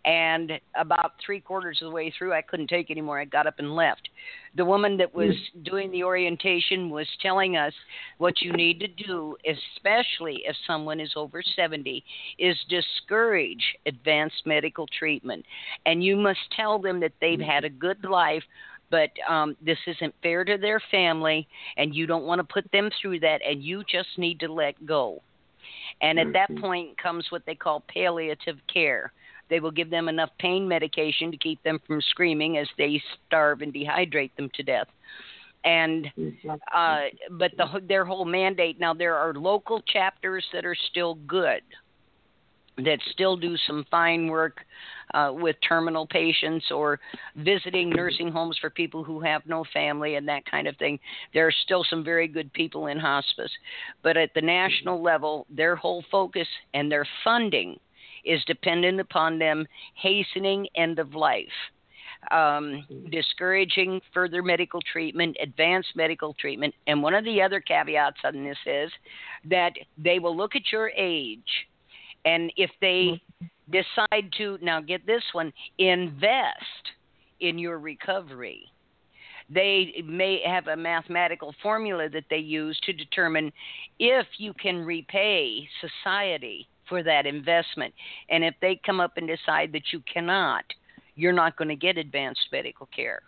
And about three quarters of the way through, I couldn't take anymore. I got up and left. The woman that was doing the orientation was telling us what you need to do, especially if someone is over 70, is discourage advanced medical treatment. And you must tell them that they've had a good life, but um, this isn't fair to their family, and you don't want to put them through that, and you just need to let go. And at that Mhm. point comes what they call palliative care. They will give them enough pain medication to keep them from screaming as they starve and dehydrate them to death. And uh, but the, their whole mandate now there are local chapters that are still good, that still do some fine work uh, with terminal patients or visiting nursing homes for people who have no family and that kind of thing. There are still some very good people in hospice, but at the national level, their whole focus and their funding is dependent upon them hastening end of life um, discouraging further medical treatment, advanced medical treatment. And one of the other caveats on this is that they will look at your age, and if they decide to, now get this one, invest in your recovery. They may have a mathematical formula that they use to determine if you can repay society for that investment. And if they come up and decide that you cannot, you're not going to get advanced medical care.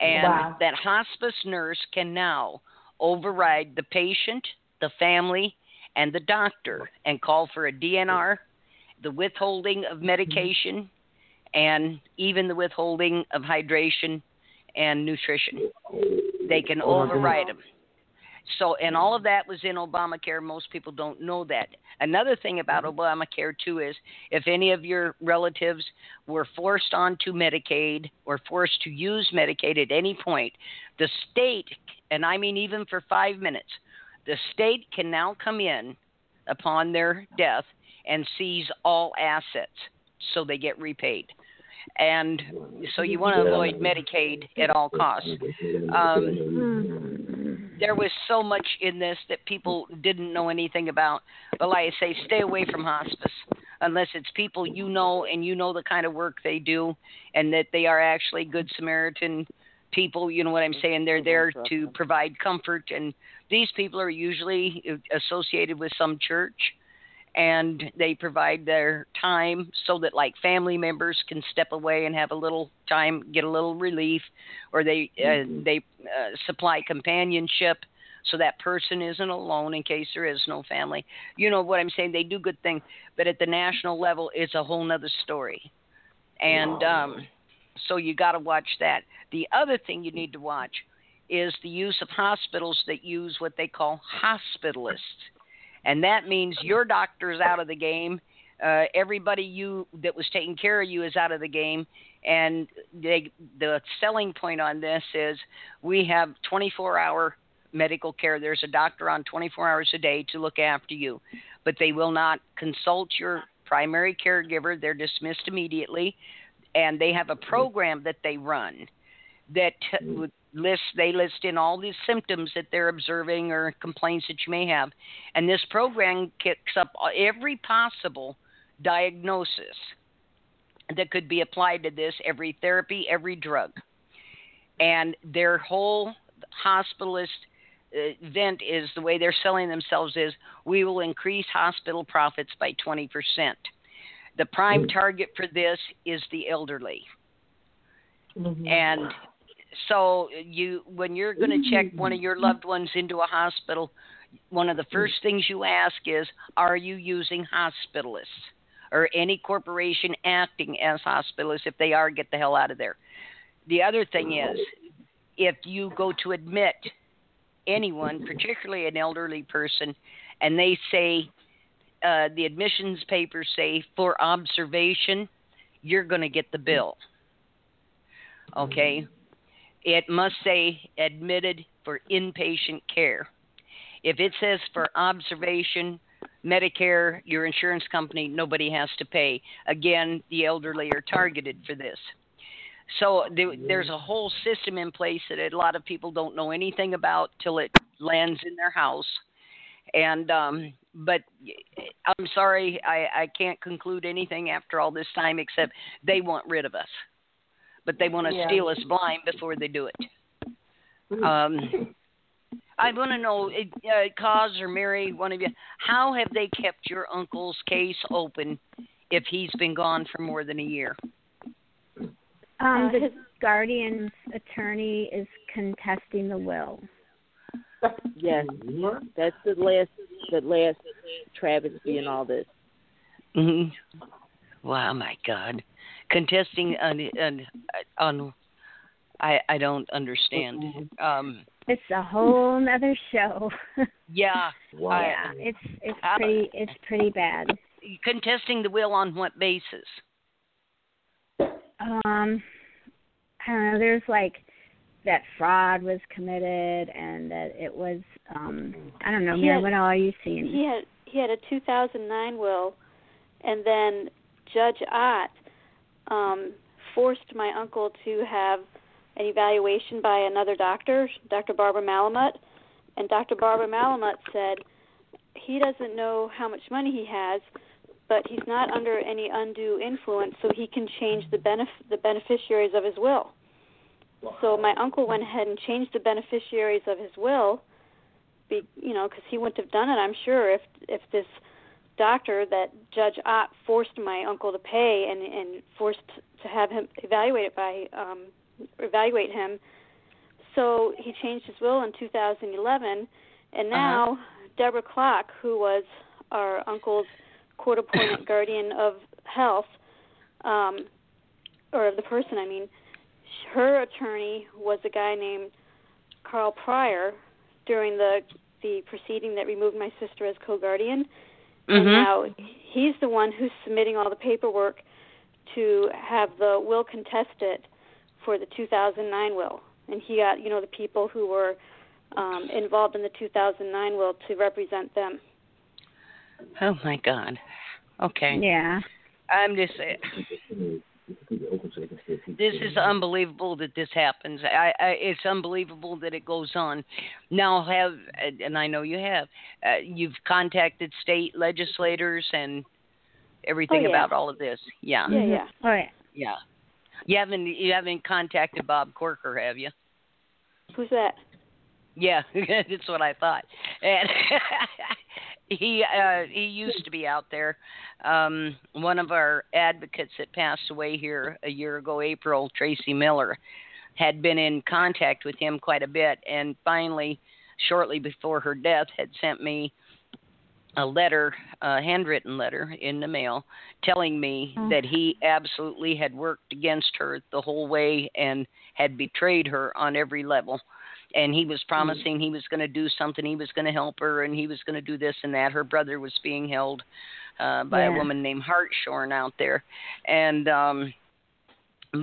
And Wow. that hospice nurse can now override the patient, the family, and the doctor and call for a DNR, the withholding of medication, and even the withholding of hydration and nutrition. They can Oh, override them. So, and mm-hmm. all of that was in Obamacare. Most people don't know that. Another thing about mm-hmm. Obamacare, too, is if any of your relatives were forced onto Medicaid or forced to use Medicaid at any point, the state, and I mean even for five minutes, the state can now come in upon their death and seize all assets so they get repaid. and so you want to avoid Medicaid at all costs. Mm-hmm. Um, there was so much in this that people didn't know anything about. But like I say, stay away from hospice unless it's people you know and you know the kind of work they do and that they are actually good Samaritan people. You know what I'm saying? They're there to provide comfort, and these people are usually associated with some church and they provide their time so that like family members can step away and have a little time get a little relief or they uh, mm-hmm. they uh, supply companionship so that person isn't alone in case there is no family. You know what i'm saying? They do good things but at the national level it's a whole nother story. And um so you got to watch that. The other thing you need to watch is the use of hospitals that use what they call hospitalists and that means your doctor's out of the game. Uh, everybody you that was taking care of you is out of the game, and they, the selling point on this is we have 24-hour medical care. There's a doctor on 24 hours a day to look after you, but they will not consult your primary caregiver. They're dismissed immediately, and they have a program that they run that list they list in all these symptoms that they're observing or complaints that you may have and this program kicks up every possible diagnosis that could be applied to this every therapy every drug and their whole hospitalist uh, event is the way they're selling themselves is we will increase hospital profits by 20%. The prime target for this is the elderly. Mm-hmm. And so you when you're going to check one of your loved ones into a hospital, one of the first things you ask is, are you using hospitalists or any corporation acting as hospitalists? If they are, get the hell out of there. The other thing is, if you go to admit anyone, particularly an elderly person, and they say uh, the admissions papers say for observation, you're going to get the bill. Okay, it must say admitted for inpatient care. If it says for observation, Medicare, your insurance company, nobody has to pay. Again, the elderly are targeted for this. So there's a whole system in place that a lot of people don't know anything about till it lands in their house. And um, but I'm sorry, I, I can't conclude anything after all this time except they want rid of us but they want to yeah. steal us blind before they do it. Mm-hmm. Um, I want to know, uh, Coz or Mary, one of you, how have they kept your uncle's case open if he's been gone for more than a year? Um, the guardian's attorney is contesting the will. Yes, that's the last, the last travesty in all this. Mhm. Wow, my God contesting on on, on I I don't understand. Mm-hmm. Um, it's a whole nother show. yeah. Wow. Yeah, it's it's pretty it's pretty bad. Contesting the will on what basis? Um, I don't know. There's like that fraud was committed and that it was um I don't know, Mary, what all are you seeing? He had he had a 2009 will, and then Judge Ott um, forced my uncle to have an evaluation by another doctor, Dr. Barbara Malamut, and Dr. Barbara Malamut said he doesn't know how much money he has, but he's not under any undue influence, so he can change the benef- the beneficiaries of his will. So my uncle went ahead and changed the beneficiaries of his will, be, you know, because he wouldn't have done it. I'm sure if if this doctor that Judge Ott forced my uncle to pay and and forced to have him evaluated by um evaluate him. So he changed his will in 2011, and uh-huh. now uh-huh. Deborah Klock, who was our uncle's court-appointed guardian of health, um, or of the person, I mean, her attorney was a guy named Carl Pryor during the the proceeding that removed my sister as co-guardian Mm-hmm. And now he's the one who's submitting all the paperwork to have the will contested for the 2009 will. And he got, you know, the people who were um, involved in the 2009 will to represent them. Oh my God. Okay. Yeah. I'm just This is unbelievable that this happens. I, I, it's unbelievable that it goes on. Now, have and I know you have. Uh, you've contacted state legislators and everything Oh, yeah. about all of this. Yeah, Yeah, yeah. All right. yeah. You haven't you haven't contacted Bob Corker, have you? Who's that? Yeah, that's what I thought. And he uh he used to be out there. Um one of our advocates that passed away here a year ago, April, Tracy Miller, had been in contact with him quite a bit and finally shortly before her death had sent me a letter, a handwritten letter in the mail telling me Mm. that he absolutely had worked against her the whole way and had betrayed her on every level and he was promising he was going to do something he was going to help her and he was going to do this and that. Her brother was being held uh by a woman named hartshorn out there. And um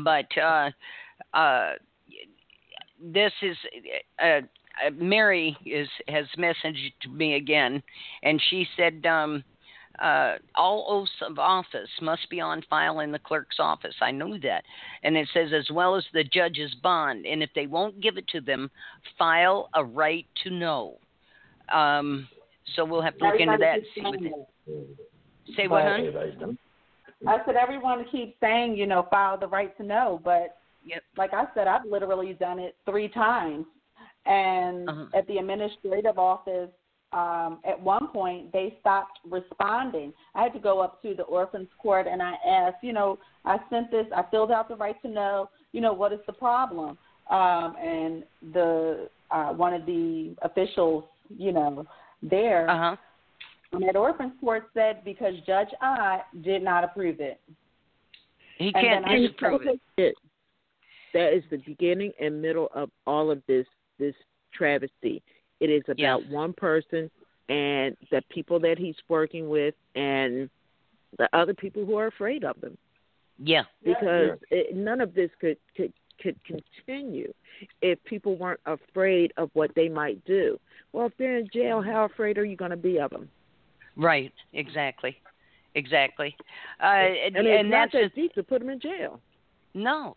but uh uh this is uh, uh Mary is has messaged me again and she said um uh, all oaths of office must be on file in the clerk's office. I know that. And it says, as well as the judge's bond. And if they won't give it to them, file a right to know. Um, so we'll have to look into that. See what they, say what, hon? I said everyone keeps saying, you know, file the right to know, but Yep. like I said, I've literally done it three times. And Uh-huh. at the administrative office, um, at one point they stopped responding. I had to go up to the orphans court and I asked, you know, I sent this, I filled out the right to know, you know, what is the problem? Um, and the uh, one of the officials, you know, there Uh huh. at orphans court said because Judge I did not approve it. He can't then I disapprove it. it. That is the beginning and middle of all of this this travesty. It is about Yeah. one person and the people that he's working with and the other people who are afraid of them Yeah. because it, none of this could could could continue if people weren't afraid of what they might do. Well, if they're in jail, how afraid are you going to be of them? Right. Exactly. Exactly. Uh, and, And it's and not that's that deep to put them in jail. No.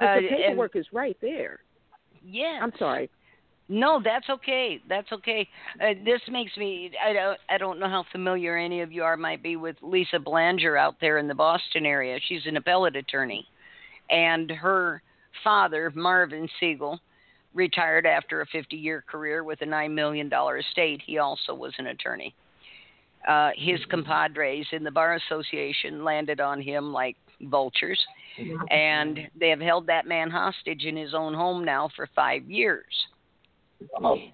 Uh, the and- paperwork is right there. Yeah. I'm sorry. No, that's okay. That's okay. Uh, this makes me. I don't. I don't know how familiar any of you are might be with Lisa Belanger out there in the Boston area. She's an appellate attorney, and her father, Marvin Siegel, retired after a 50-year career with a nine million dollar estate. He also was an attorney. Uh, his compadres in the bar association landed on him like vultures, and they have held that man hostage in his own home now for five years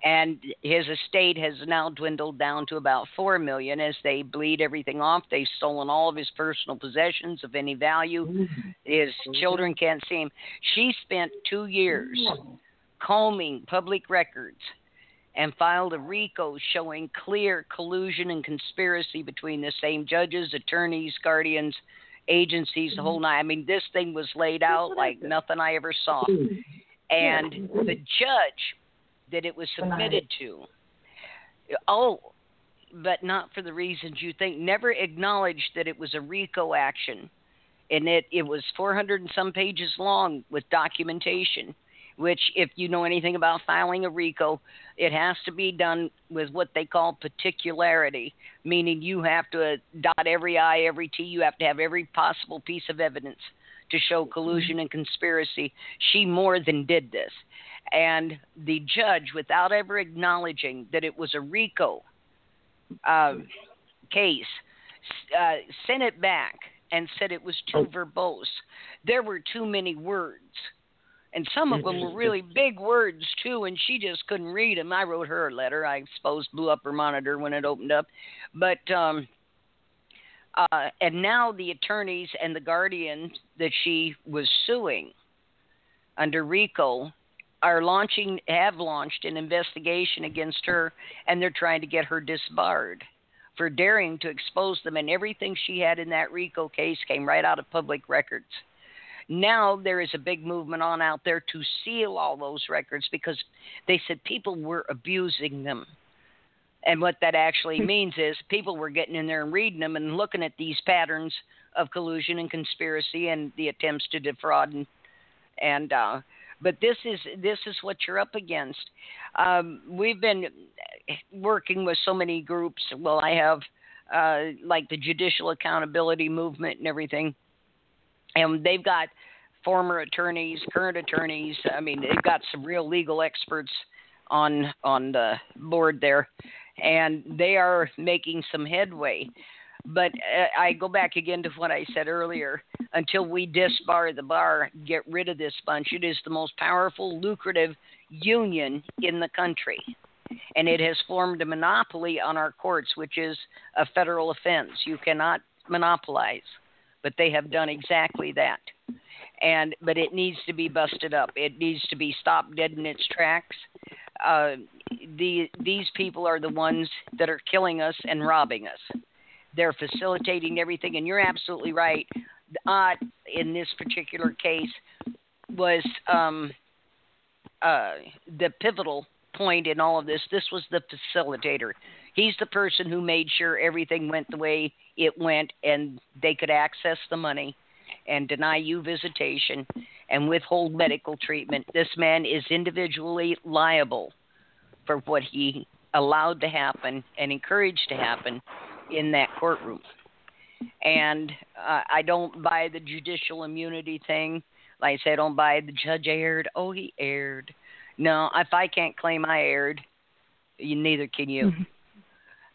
and his estate has now dwindled down to about four million as they bleed everything off. They've stolen all of his personal possessions of any value. His children can't see him. She spent two years combing public records and filed a RICO showing clear collusion and conspiracy between the same judges, attorneys, guardians, agencies, the whole nine. I mean, this thing was laid out like nothing I ever saw. And the judge that it was submitted to. Oh, but not for the reasons you think. Never acknowledged that it was a RICO action, and it it was 400 and some pages long with documentation. Which, if you know anything about filing a RICO, it has to be done with what they call particularity, meaning you have to dot every I, every T. You have to have every possible piece of evidence to show mm-hmm. collusion and conspiracy. She more than did this and the judge, without ever acknowledging that it was a RICO um, case, uh, sent it back and said it was too verbose. There were too many words. And some of them were really big words too, and she just couldn't read them. I wrote her a letter. I suppose blew up her monitor when it opened up, but um, uh, and now the attorneys and the guardian that she was suing under RICO are launching have launched an investigation against her and they're trying to get her disbarred for daring to expose them and everything she had in that RICO case came right out of public records. Now there is a big movement on out there to seal all those records because they said people were abusing them. And what that actually means is people were getting in there and reading them and looking at these patterns of collusion and conspiracy and the attempts to defraud and and uh, but this is this is what you're up against. Um, we've been working with so many groups. Well, I have uh, like the Judicial Accountability Movement and everything, and they've got former attorneys, current attorneys. I mean, they've got some real legal experts on on the board there, and they are making some headway. But uh, I go back again to what I said earlier. Until we disbar the bar, get rid of this bunch. It is the most powerful, lucrative union in the country. And it has formed a monopoly on our courts, which is a federal offense. You cannot monopolize. But they have done exactly that. And but it needs to be busted up. It needs to be stopped dead in its tracks. Uh, the these people are the ones that are killing us and robbing us. They're facilitating everything, and you're absolutely right. The Ott, in this particular case, was um, uh, the pivotal point in all of this. This was the facilitator. He's the person who made sure everything went the way it went, and they could access the money and deny you visitation and withhold medical treatment. This man is individually liable for what he allowed to happen and encouraged to happen in that courtroom. And uh, I don't buy the judicial immunity thing. Like I said, I don't buy the judge erred. Oh, he erred. No, if I can't claim I erred, you, neither can you.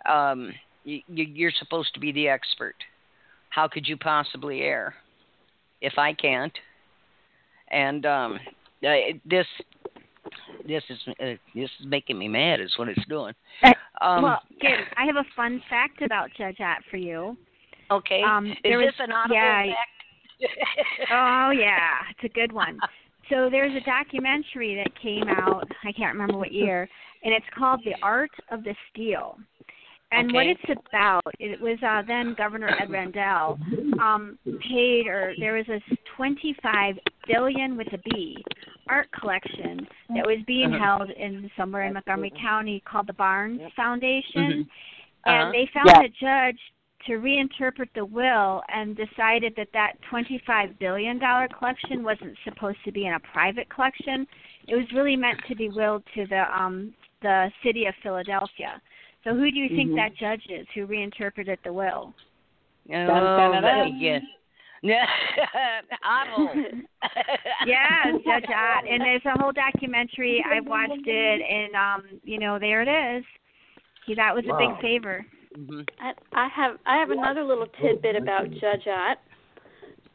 Mm-hmm. Um, you. You're supposed to be the expert. How could you possibly err if I can't? And um, uh, this this is uh, this is making me mad. Is what it's doing. Um, well, I have a fun fact about Judge Ott for you. Okay. Um, is there this was, an audible yeah, fact? oh yeah, it's a good one. So there's a documentary that came out. I can't remember what year, and it's called The Art of the Steal. And okay. what it's about, it was uh, then Governor Ed Rendell um, paid, or there was a 25 billion with a B art collection that was being uh-huh. held in somewhere in Montgomery County called the Barnes Foundation, Mm-hmm. and Uh-huh. they found a judge to reinterpret the will and decided that that 25 billion dollar collection wasn't supposed to be in a private collection. It was really meant to be willed to the um the city of Philadelphia. So who do you think Mhm. that judge is who reinterpreted the will? Oh, dun, dun, let dun. me guess. Yeah, Otto. yeah, Judge Ott. And there's a whole documentary. I watched it, and um, you know, there it is. He that was a big favor. Mhm. I, I have I have another little tidbit about Judge Ott.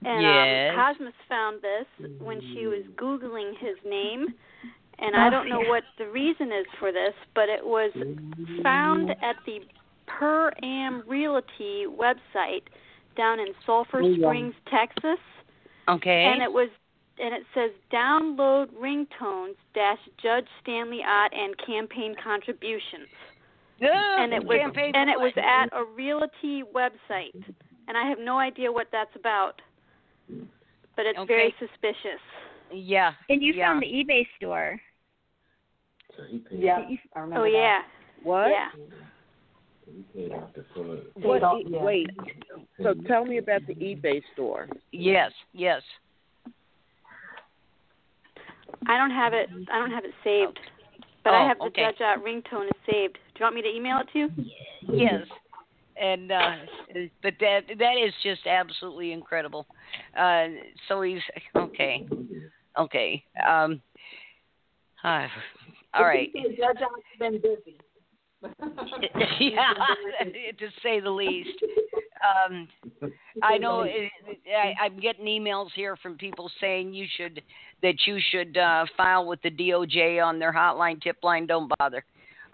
And Yes. um, Cosmos found this when she was googling his name, and I Oh, don't know what the reason is for this, but it was found at the Per Am Realty website down in Sulphur Oh, yeah. Springs, Texas, Okay. and it was and it says download ringtones dash Judge Stanley Ott and campaign contributions Yeah, and it was campaign and it was at a realty website and i have no idea what that's about but it's very suspicious Yeah. And you yeah. found the eBay store. So he Yeah, oh that. yeah What? yeah What? e- yeah. Wait. So tell me about the eBay store. Yes. Yes. i don't have it i don't have it saved but i Oh, have the okay. judge Ott ringtone is saved do you want me to email it to you Yes. And uh but that that is just absolutely incredible. Uh so he's okay. Okay. Um uh, all right. Judge Ott's been busy. yeah, to say the least. Um, I know it, I, I'm getting emails here from people saying you should that you should uh, file with the DOJ on their hotline tip line. Don't bother.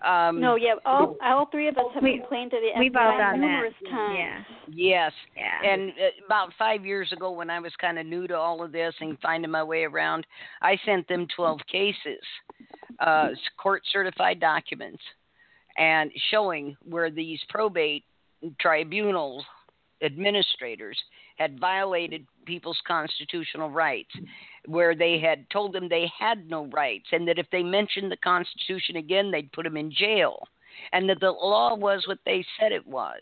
Um, no yeah all all three of us have We- complained to the We've all FBI done that. numerous times Yeah. Yes, Yeah. and uh, about five years ago, when I was kind of new to all of this and finding my way around, I sent them 12 cases, uh, court certified documents, and showing where these probate tribunals administrators had violated people's constitutional rights, where they had told them they had no rights, and that if they mentioned the Constitution again, they'd put them in jail. and that the law was what they said it was.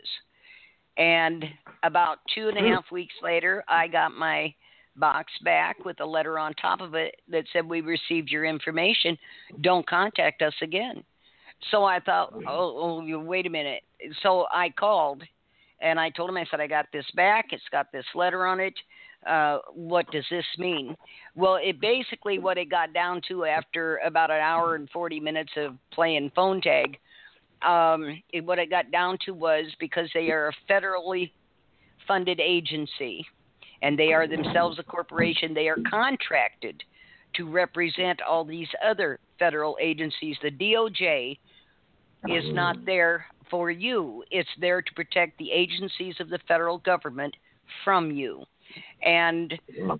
And about two and a half weeks later, I got my box back with a letter on top of it that said, We received your information. Don't contact us again. So I thought, oh, oh, wait a minute. So I called and I told him, I said, I got this back. It's got this letter on it. Uh, what does this mean? Well, it basically what it got down to after about an hour and 40 minutes of playing phone tag. Um, it, what it got down to was because they are a federally funded agency and they are themselves a corporation, they are contracted to represent all these other federal agencies. The DOJ is not there for you, it's there to protect the agencies of the federal government from you. And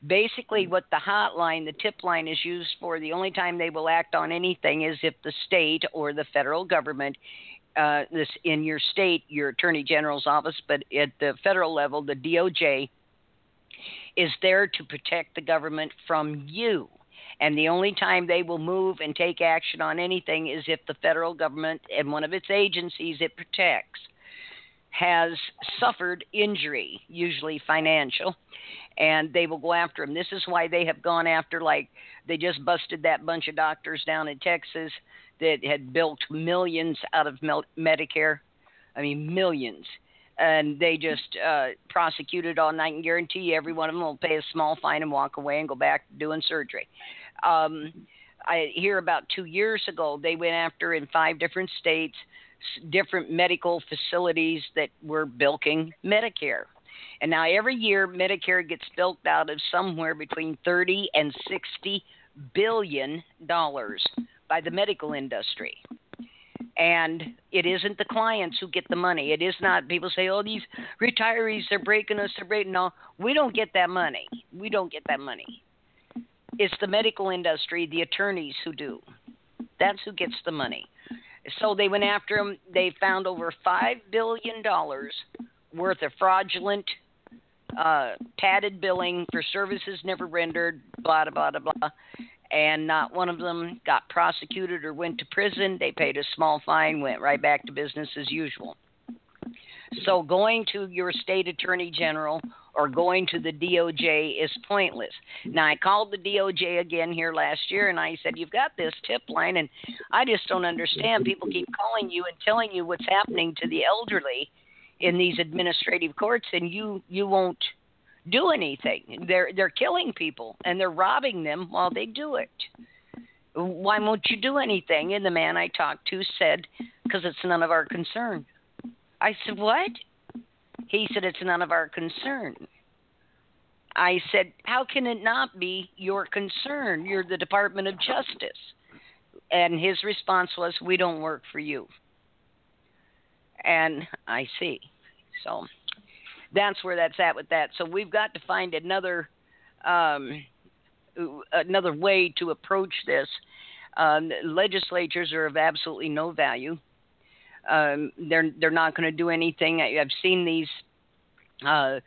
basically, what the hotline, the tip line, is used for, the only time they will act on anything is if the state or the federal government, uh, this in your state, your attorney general's office, but at the federal level, the DOJ is there to protect the government from you. And the only time they will move and take action on anything is if the federal government and one of its agencies it protects has suffered injury, usually financial, and they will go after them. This is why they have gone after, like, they just busted that bunch of doctors down in Texas that had built millions out of Medicare. I mean, millions. And they just uh, prosecuted all night and guarantee every one of them will pay a small fine and walk away and go back doing surgery. Um, I hear about two years ago they went after in five different states different medical facilities that were bilking Medicare. And now every year Medicare gets bilked out of somewhere between 30 and 60 billion dollars by the medical industry. And it isn't the clients who get the money. It is not people say, "Oh, these retirees are breaking us, they're breaking." No, we don't get that money. We don't get that money. It's the medical industry, the attorneys who do. That's who gets the money. So they went after him. They found over five billion dollars worth of fraudulent, uh, padded billing for services never rendered. Blah blah blah blah. And not one of them got prosecuted or went to prison. They paid a small fine, went right back to business as usual. So going to your state attorney general or going to the DOJ is pointless. Now, I called the DOJ again here last year and I said, You've got this tip line, and I just don't understand. People keep calling you and telling you what's happening to the elderly in these administrative courts, and you, you won't do anything. They're, they're killing people and they're robbing them while they do it. Why won't you do anything? And the man I talked to said, Because it's none of our concern. I said, What? He said, It's none of our concern. I said, How can it not be your concern? You're the Department of Justice. And his response was, We don't work for you. And I see. So that's where that's at with that. So we've got to find another um, another way to approach this. Um, legislatures are of absolutely no value. Um, they're they're not going to do anything. I, have seen these uh,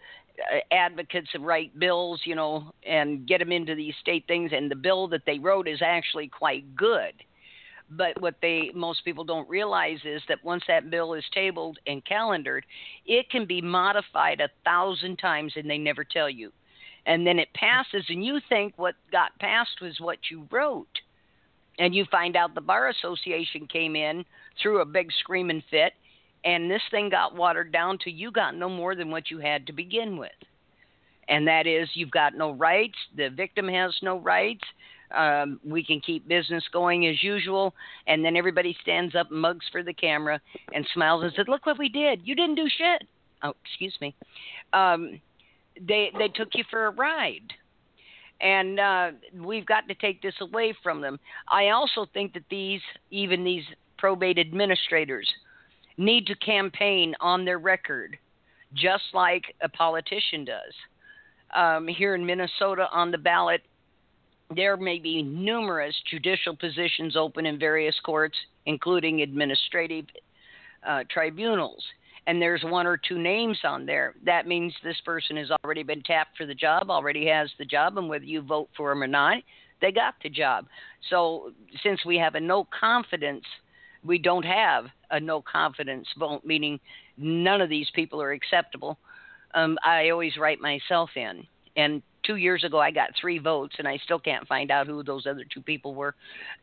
advocates of write bills, you know, and get them into these state things, and the bill that they wrote is actually quite good. But what they most people don't realize is that once that bill is tabled and calendared, it can be modified a thousand times, and they never tell you. And then it passes, and you think what got passed was what you wrote and you find out the bar association came in threw a big screaming fit and this thing got watered down to you got no more than what you had to begin with. And that is you've got no rights the victim has no rights um, we can keep business going as usual and then everybody stands up mugs for the camera and smiles and says look what we did. You didn't do shit. Oh excuse me. Um, they they took you for a ride and uh, we've got to take this away from them. I also think that these, even these probate administrators, need to campaign on their record, just like a politician does. Um, here in Minnesota, on the ballot, there may be numerous judicial positions open in various courts, including administrative uh, tribunals and there's one or two names on there, that means this person has already been tapped for the job, already has the job, and whether you vote for them or not, they got the job. So since we have a no confidence we don't have a no confidence vote, meaning none of these people are acceptable. Um, I always write myself in. And two years ago, I got three votes, and I still can't find out who those other two people were.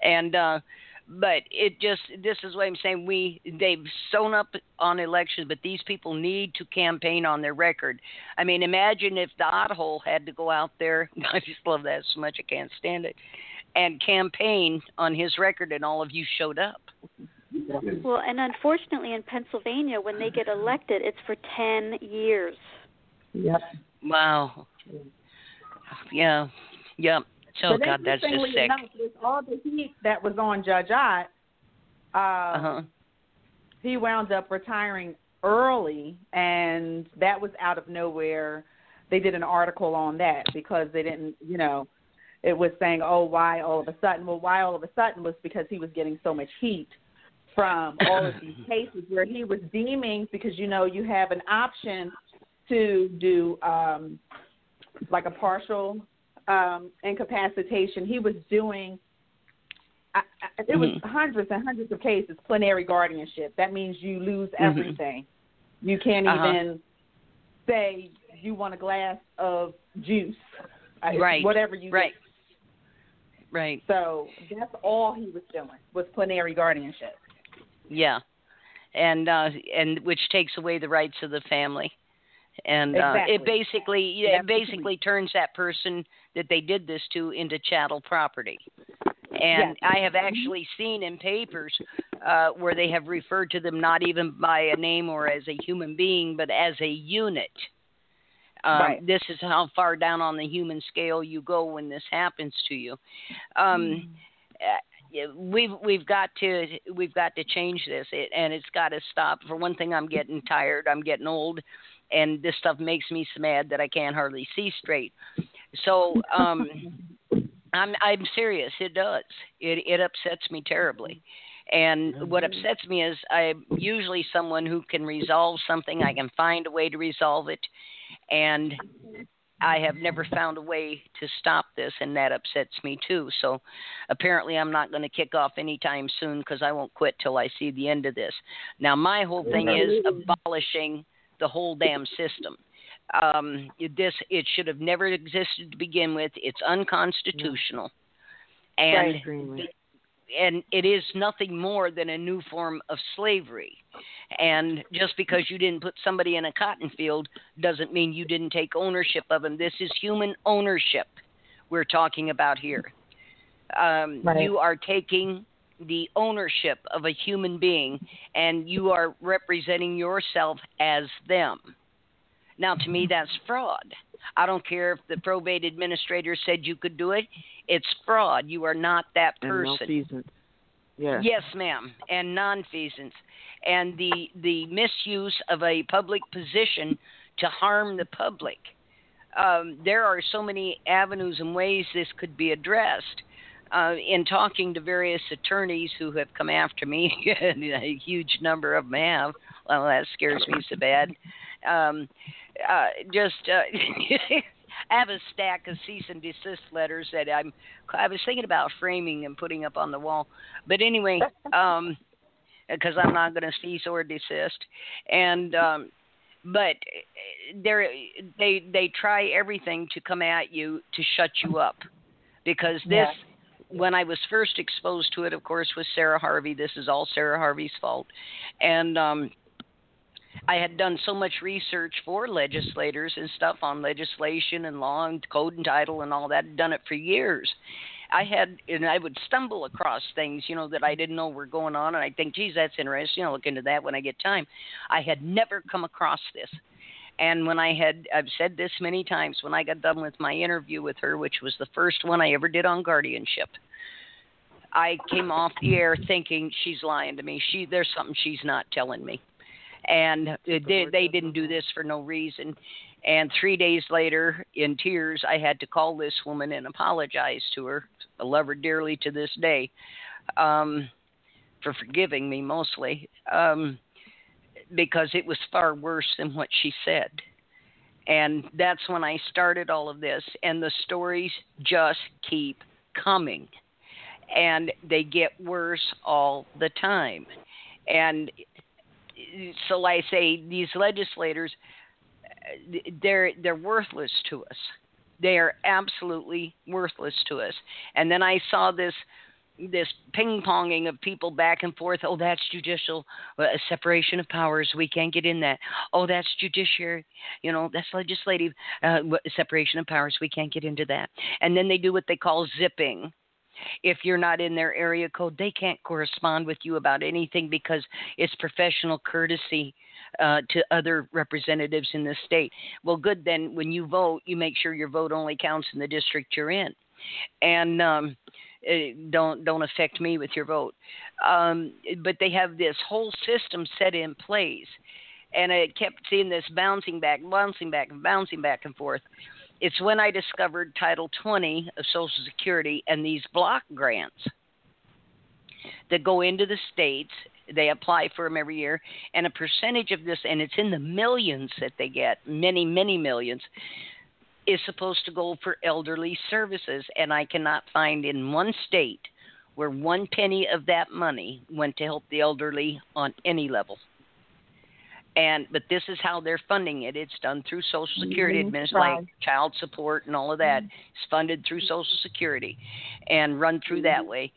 And uh, but it just this is what I'm saying. We they've sewn up on elections, but these people need to campaign on their record. I mean, imagine if the oddhole had to go out there. I just love that so much. I can't stand it. And campaign on his record, and all of you showed up. Well, and unfortunately in Pennsylvania, when they get elected, it's for 10 years. Yep. Wow. Yeah. Yep. So but God, that's just sick. enough, with all the heat that was on Judge Ott, uh, Uh-huh. he wound up retiring early, and that was out of nowhere. They did an article on that because they didn't, you know, it was saying, oh, why all of a sudden? Well, why all of a sudden was because he was getting so much heat from all of these cases where he was deeming because you know you have an option to do um like a partial um incapacitation he was doing I, I, it was Mhm. hundreds and hundreds of cases plenary guardianship that means you lose Mhm. everything you can't Uh-huh. even say you want a glass of juice Right. whatever you Right. Right. so that's all he was doing was plenary guardianship Yeah. And uh and which takes away the rights of the family. And uh it basically yeah, it basically turns that person that they did this to into chattel property. And Yes. I have actually seen in papers uh where they have referred to them not even by a name or as a human being but as a unit. Um, Right. This is how far down on the human scale you go when this happens to you. Um, uh, we've we've got to we've got to change this, it, and it's got to stop. For one thing, I'm getting tired. I'm getting old, and this stuff makes me so mad that I can't hardly see straight. So um, I'm I'm serious. It does. It it upsets me terribly. And what upsets me is I'm usually someone who can resolve something. I can find a way to resolve it, and I have never found a way to stop this, and that upsets me too. So apparently, I'm not going to kick off anytime soon because I won't quit till I see the end of this. Now, my whole thing is abolishing the whole damn system. Um, this it should have never existed to begin with. It's unconstitutional, and and it is nothing more than a new form of slavery. And just because you didn't put somebody in a cotton field doesn't mean you didn't take ownership of them. This is human ownership we're talking about here. Um, Right. You are taking the ownership of a human being and you are representing yourself as them. Now, to me, that's fraud. I don't care if the probate administrator said you could do it. It's fraud. You are not that person. malfeasance. Yeah. Yes, ma'am, and nonfeasance, and the the misuse of a public position to harm the public. Um, there are so many avenues and ways this could be addressed. Uh, in talking to various attorneys who have come after me, and a huge number of them have. Well, that scares me so bad. Um, uh, just uh, I have a stack of cease and desist letters that I'm. I was thinking about framing and putting up on the wall, but anyway, um, because I'm not going to cease or desist, and um, but they they they try everything to come at you to shut you up, because this. Yeah. When I was first exposed to it, of course, was Sarah Harvey. This is all Sarah Harvey's fault, and um, I had done so much research for legislators and stuff on legislation and law and code and title and all that. Done it for years. I had, and I would stumble across things, you know, that I didn't know were going on, and I think, geez, that's interesting. I'll look into that when I get time. I had never come across this. And when I had, I've said this many times, when I got done with my interview with her, which was the first one I ever did on guardianship, I came off the air thinking she's lying to me. She, there's something she's not telling me and they, they didn't do this for no reason. And three days later, in tears, I had to call this woman and apologize to her. I love her dearly to this day um, for forgiving me mostly, um, because it was far worse than what she said. And that's when I started all of this, and the stories just keep coming. and they get worse all the time. And so, I say, these legislators, they're they're worthless to us. They are absolutely worthless to us. And then I saw this this ping ponging of people back and forth. Oh, that's judicial uh, separation of powers. We can't get in that. Oh, that's judiciary. You know, that's legislative uh, separation of powers. We can't get into that. And then they do what they call zipping. If you're not in their area code, they can't correspond with you about anything because it's professional courtesy uh, to other representatives in the state. Well, good. Then when you vote, you make sure your vote only counts in the district you're in. And um, don't don't affect me with your vote. Um, but they have this whole system set in place, and I kept seeing this bouncing back, bouncing back, and bouncing back and forth. It's when I discovered Title 20 of Social Security and these block grants that go into the states. They apply for them every year, and a percentage of this, and it's in the millions that they get, many, many millions is supposed to go for elderly services, and I cannot find in one state where one penny of that money went to help the elderly on any level. And but this is how they're funding it. It's done through Social Security mm-hmm. Administration, like child support and all of that. Mm-hmm. It's funded through Social Security and run through that way.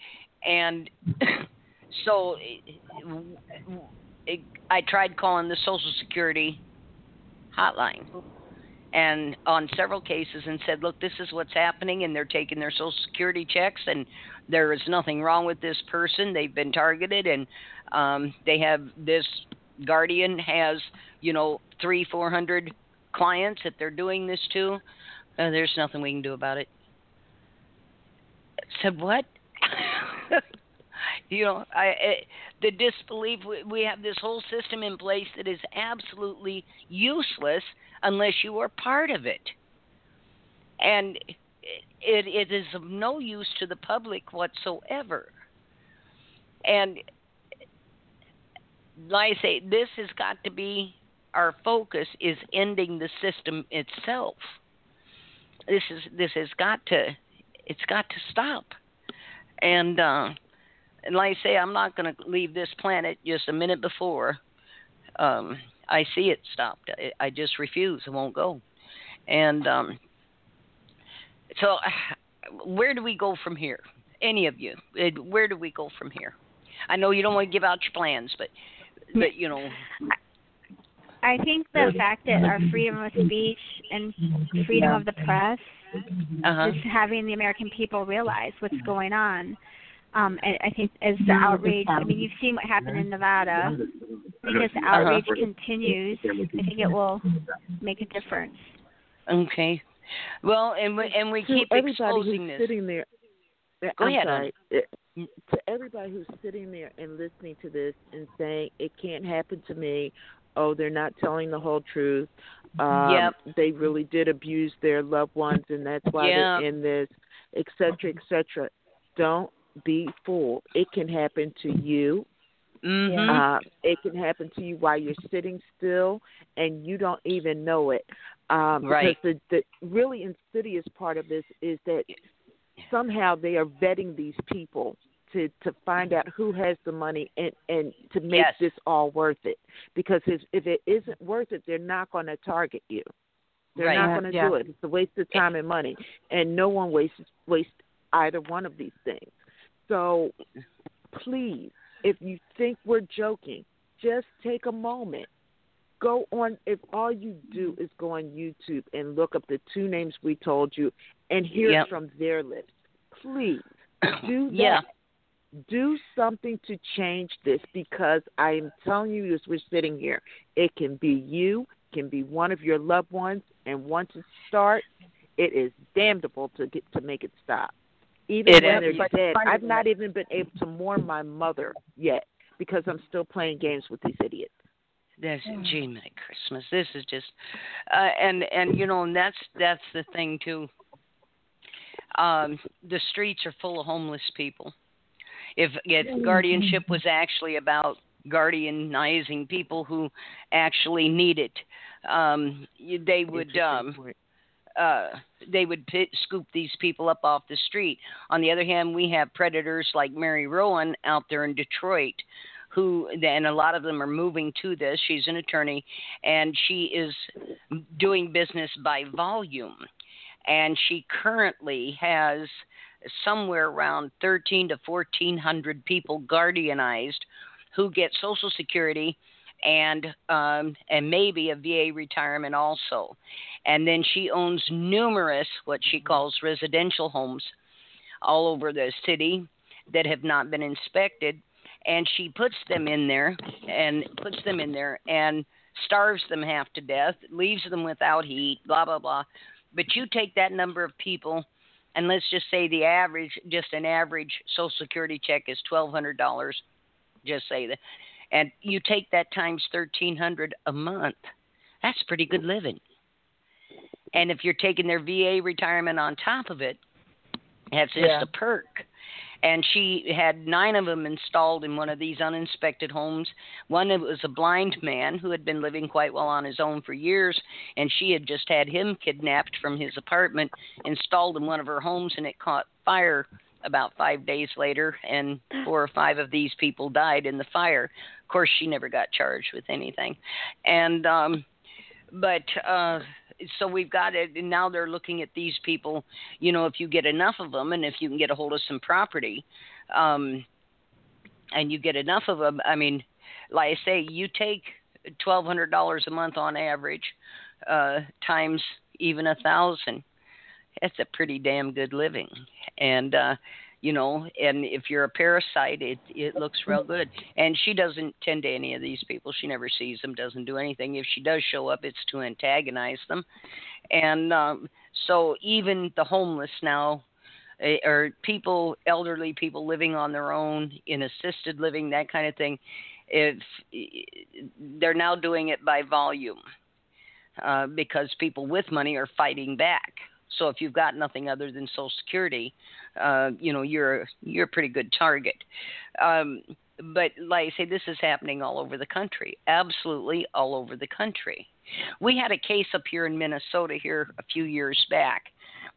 And so it, it, I tried calling the Social Security hotline and on several cases and said, look, this is what's happening, and they're taking their Social Security checks, and there is nothing wrong with this person. They've been targeted, and um, they have this guardian has, you know, three, four hundred clients that they're doing this to. Uh, there's nothing we can do about it. Said what? you know, I, I the disbelief. We, we have this whole system in place that is absolutely useless unless you are part of it. And it, it is of no use to the public whatsoever. And like I say, this has got to be our focus is ending the system itself. This is this has got to it's got to stop. And uh, and like I say, I'm not going to leave this planet just a minute before. Um, I see it stopped. I, I just refuse. I won't go. And um, so, where do we go from here? Any of you? Where do we go from here? I know you don't want to give out your plans, but but you know. I think the fact that our freedom of speech and freedom of the press uh-huh. is having the American people realize what's going on. Um, and I think as the outrage, I mean, you've seen what happened in Nevada. Because the outrage uh-huh. continues, I think it will make a difference. Okay. Well, and we, and we to keep everybody exposing who's this. Sitting there, Go I'm ahead. sorry. To everybody who's sitting there and listening to this and saying it can't happen to me, oh, they're not telling the whole truth. Um, Yep. They really did abuse their loved ones, and that's why Yep. they're in this, et cetera, et cetera. Don't be fooled. It can happen to you. Mm-hmm. Uh, it can happen to you while you're sitting still and you don't even know it. Um, Right. Because the, the really insidious part of this is that somehow they are vetting these people to to find out who has the money and and to make Yes. this all worth it. Because if if it isn't worth it, they're not going to target you. They're Right. not going to yeah. do it. It's a waste of time and money, and no one wastes waste either one of these things. So please, if you think we're joking, just take a moment. Go on if all you do mm-hmm. is go on YouTube and look up the two names we told you and hear Yep. it from their lips. Please do that. Yeah. Do something to change this because I am telling you as we're sitting here, it can be you, can be one of your loved ones, and once it starts, it is damnable to get to make it stop. Even It when is. they're dead, I've not even been able to mourn my mother yet because I'm still playing games with these idiots. That's gee, my Christmas. This is just, uh, and and you know, and that's that's the thing too. Um, the streets are full of homeless people. If if guardianship was actually about guardianizing people who actually need it, um, they would um, uh, they would pit, scoop these people up off the street. On the other hand, we have predators like Mary Rowan out there in Detroit, who and a lot of them are moving to this. She's an attorney, and she is doing business by volume, and she currently has somewhere around 13 to 1400 people guardianized who get Social Security and um, and maybe a VA retirement also. And then she owns numerous what she mm-hmm. calls residential homes all over the city that have not been inspected, and she puts them in there and puts them in there and starves them half to death, leaves them without heat, blah blah blah. But you take that number of people and let's just say the average just an average social security check is twelve hundred dollars just say that and you take that times 1300 a month that's pretty good living and if you're taking their va retirement on top of it that's just yeah. a perk and she had nine of them installed in one of these uninspected homes. One of it was a blind man who had been living quite well on his own for years, and she had just had him kidnapped from his apartment, installed in one of her homes, and it caught fire about five days later, and four or five of these people died in the fire. Of course, she never got charged with anything, and um, but uh, so we've got it, and now they're looking at these people. You know, if you get enough of them, and if you can get a hold of some property, um, and you get enough of them, I mean, like I say, you take twelve hundred dollars a month on average, uh, times even a thousand that's a pretty damn good living. And uh you know, and if you're a parasite, it it looks real good. And she doesn't tend to any of these people. She never sees them, doesn't do anything. If she does show up, it's to antagonize them. And um so even the homeless now eh, or people elderly people living on their own in assisted living that kind of thing if eh, they're now doing it by volume uh, because people with money are fighting back so if you've got nothing other than Social Security, uh, you know you're you're a pretty good target. Um, but like I say, this is happening all over the country, absolutely all over the country. We had a case up here in Minnesota here a few years back.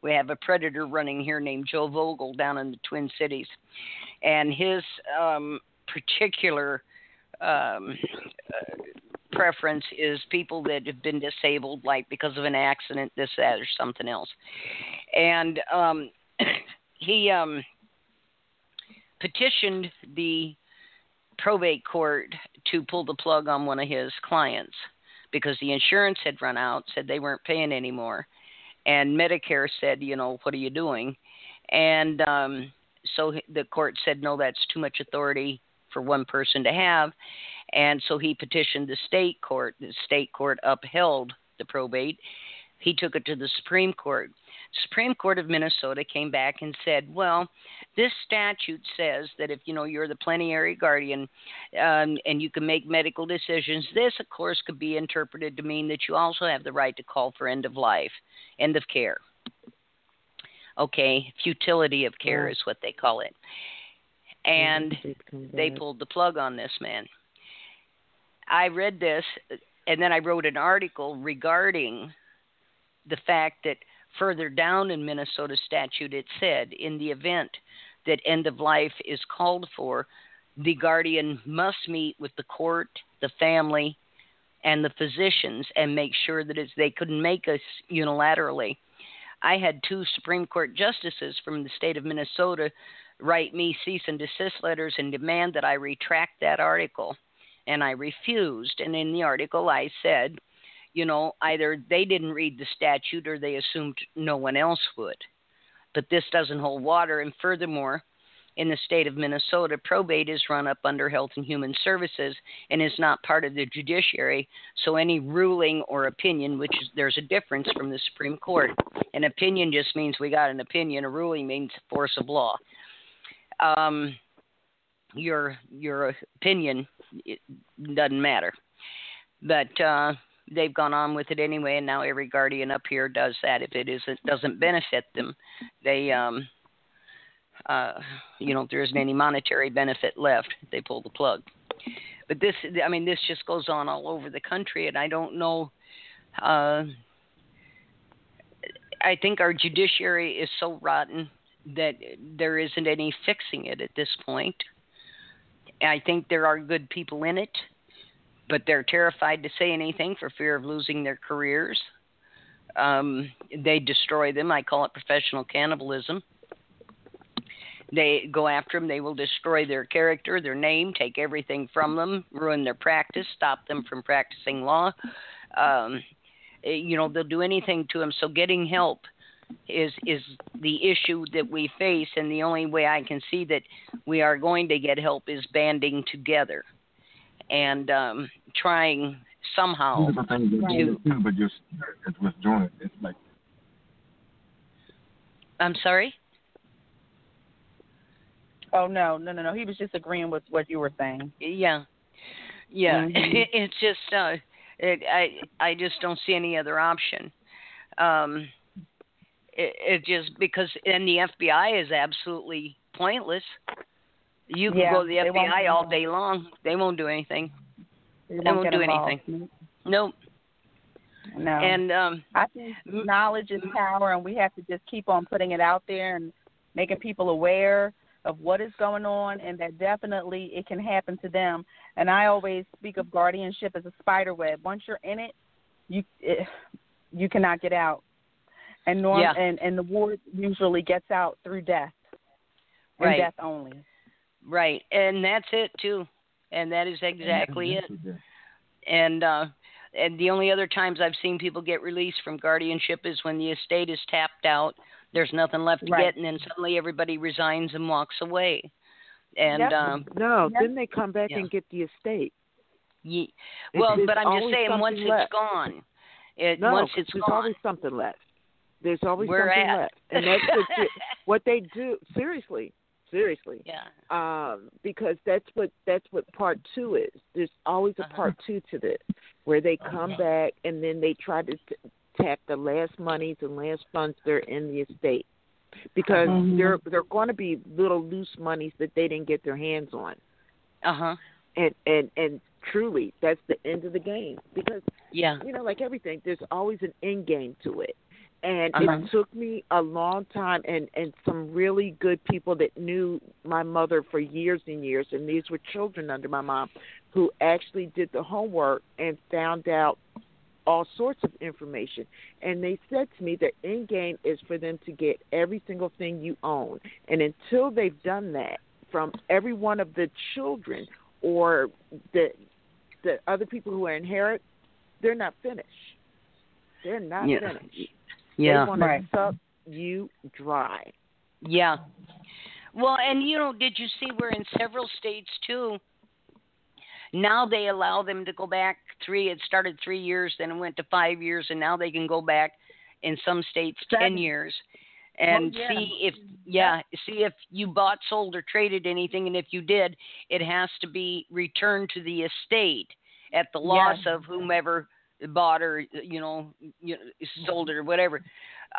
We have a predator running here named Joe Vogel down in the Twin Cities, and his um, particular um, preference is people that have been disabled, like because of an accident, this, that, or something else. And um, he um, petitioned the probate court to pull the plug on one of his clients because the insurance had run out, said they weren't paying anymore. And Medicare said, you know, what are you doing? And um, so the court said, no, that's too much authority for one person to have. And so he petitioned the state court. The state court upheld the probate. He took it to the Supreme Court. Supreme Court of Minnesota came back and said, "Well, this statute says that if you know you're the plenary guardian um, and you can make medical decisions, this, of course, could be interpreted to mean that you also have the right to call for end of life, end of care. Okay, futility of care is what they call it." And they pulled the plug on this man. I read this and then I wrote an article regarding the fact that further down in Minnesota statute it said in the event that end of life is called for, the guardian must meet with the court, the family, and the physicians and make sure that they couldn't make us unilaterally. I had two Supreme Court justices from the state of Minnesota write me cease and desist letters and demand that I retract that article and I refused. And in the article, I said, you know, either they didn't read the statute or they assumed no one else would. But this doesn't hold water. And furthermore, in the state of Minnesota, probate is run up under Health and Human Services and is not part of the judiciary. So any ruling or opinion, which is, there's a difference from the Supreme Court, an opinion just means we got an opinion. A ruling means force of law. Um, your your opinion it doesn't matter. But uh, they've gone on with it anyway, and now every guardian up here does that. If it isn't doesn't benefit them, they um, uh, you know there isn't any monetary benefit left, they pull the plug. But this, I mean, this just goes on all over the country, and I don't know. Uh, I think our judiciary is so rotten that there isn't any fixing it at this point. I think there are good people in it, but they're terrified to say anything for fear of losing their careers. Um, they destroy them. I call it professional cannibalism. They go after them. They will destroy their character, their name, take everything from them, ruin their practice, stop them from practicing law. Um, eh, you know, they'll do anything to them. So getting help is is the issue that we face, and the only way I can see that we are going to get help is banding together and um, trying somehow Two different things Right. too, but just it's withdrawing it. It's like I'm sorry. Oh no, no, no, no. He was just agreeing with what you were saying. Yeah, yeah. Mhm. it's just uh, it, I I just don't see any other option. Um, it, it just because and the FBI is absolutely pointless. You can Yeah, go to the FBI all day long; they won't do anything. They They won't won't do involved. anything. Nope. No. And um, I think knowledge is power, and we have to just keep on putting it out there and making people aware of what is going on, and that definitely it can happen to them. And I always speak of guardianship as a spider web. Once you're in it, you it, you cannot get out. And norm Yeah. and and the ward usually gets out through death, and Right. death only. right, and that's it too, and that is exactly it. and uh and the only other times I've seen people get released from guardianship is when the estate is tapped out, there's nothing left to Right. get, and then suddenly everybody resigns and walks away. And Yep. um, No, Yep. then they come back Yeah. and get the estate. ye, It's- well, there's but I'm just saying, once something it's left. gone, it No, once it's there's gone, always something left. There's always we're something at. left, and that's what you, what they do. Seriously, seriously, yeah, um, because that's what that's what part two is. There's always a Uh-huh. part two to this, where they come back and then they try to t- tap the last monies and last funds that are in the estate, because Mhm. there there are going to be little loose monies that they didn't get their hands on, uh huh, and and and truly that's the end of the game because yeah, you know, like everything, there's always an end game to it. And Uh-huh. it took me a long time and, and some really good people that knew my mother for years and years and these were children under my mom who actually did the homework and found out all sorts of information. And they said to me the end game is for them to get every single thing you own. And until they've done that from every one of the children or the the other people who are inherit, they're not finished. They're not Yeah. finished. Yeah. They want to Right. suck you dry. Yeah. Well, and you know, did you see we're in several states too? Now they allow them to go back three. It started three years, then it went to five years, and now they can go back in some states ten years oh, and Oh, yeah. see if mm-hmm. yeah, see if you bought, sold, or traded anything, and if you did, it has to be returned to the estate at the loss of whomever bought or you know you know, sold it or whatever.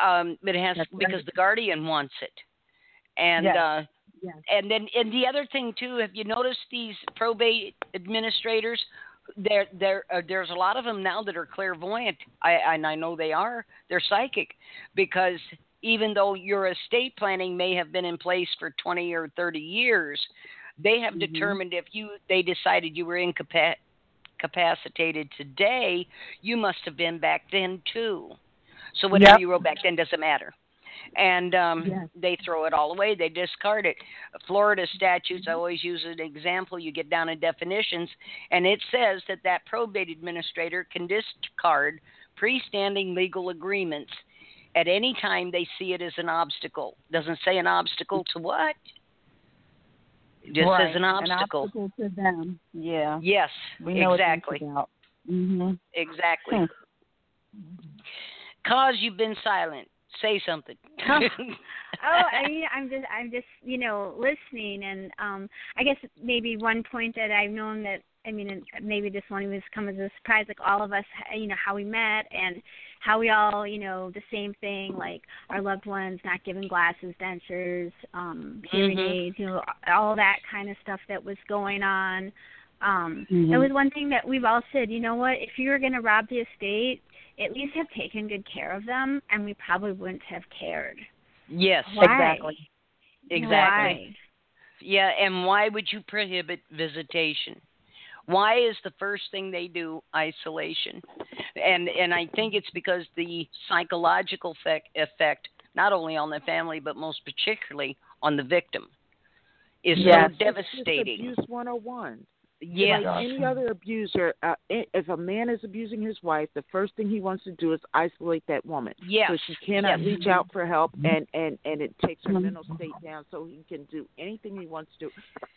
Um, but it has That's right. because the guardian wants it, and Yes. uh, Yes. and then and the other thing too, have you noticed these probate administrators? There, there, uh, there's a lot of them now that are clairvoyant. I and I know they are. They're psychic because even though your estate planning may have been in place for 20 or 30 years, they have Mhm. determined if you they decided you were incapa- incapacitated today, you must have been back then too. So whatever Yep. you wrote back then doesn't matter. And um, Yes. they throw it all away. They discard it. Florida statutes, I always use an example. You get down in definitions, and it says that that probate administrator can discard freestanding legal agreements at any time they see it as an obstacle. Doesn't say an obstacle to what? It just right. says an obstacle. An obstacle to them. Yeah. Yes, We know exactly. What it's about. Mhm. Exactly. Hmm. Cause you've been silent. Say something. oh, I mean, I'm just, I'm just, you know, listening, and um, I guess maybe one point that I've known that, I mean, and maybe this one was come as a surprise, like all of us, you know, how we met and how we all, you know, the same thing, like our loved ones not given glasses, dentures, um, hearing Mhm. aids, you know, all that kind of stuff that was going on. Um, Mhm. It was one thing that we've all said, you know what, if you were going to rob the estate, at least have taken good care of them, and we probably wouldn't have cared. Yes, Why? Exactly. exactly. Why? Yeah, and why would you prohibit visitation? Why is the first thing they do isolation? And and I think it's because the psychological effect, effect not only on the family but most particularly on the victim is Yes. so devastating. It's abuse 101. Yeah. Like any other abuser, uh, if a man is abusing his wife, the first thing he wants to do is isolate that woman. Yes. So she cannot Yes. reach out for help, and and and it takes her mental state down, so he can do anything he wants to,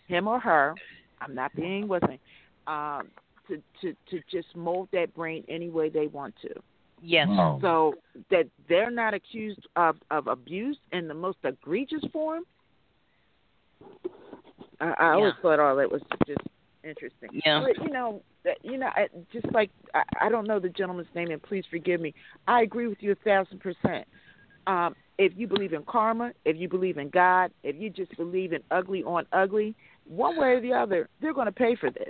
him or her. I'm not being with him. Um, to to to just mold that brain any way they want to. Yes. Wow. So that they're not accused of of abuse in the most egregious form. I, I always thought all that was just interesting. Yeah. But you know, you know, I, just like I, I don't know the gentleman's name, and please forgive me. I agree with you a thousand percent. Um, if you believe in karma, if you believe in God, if you just believe in ugly on ugly, one way or the other, they're going to pay for this.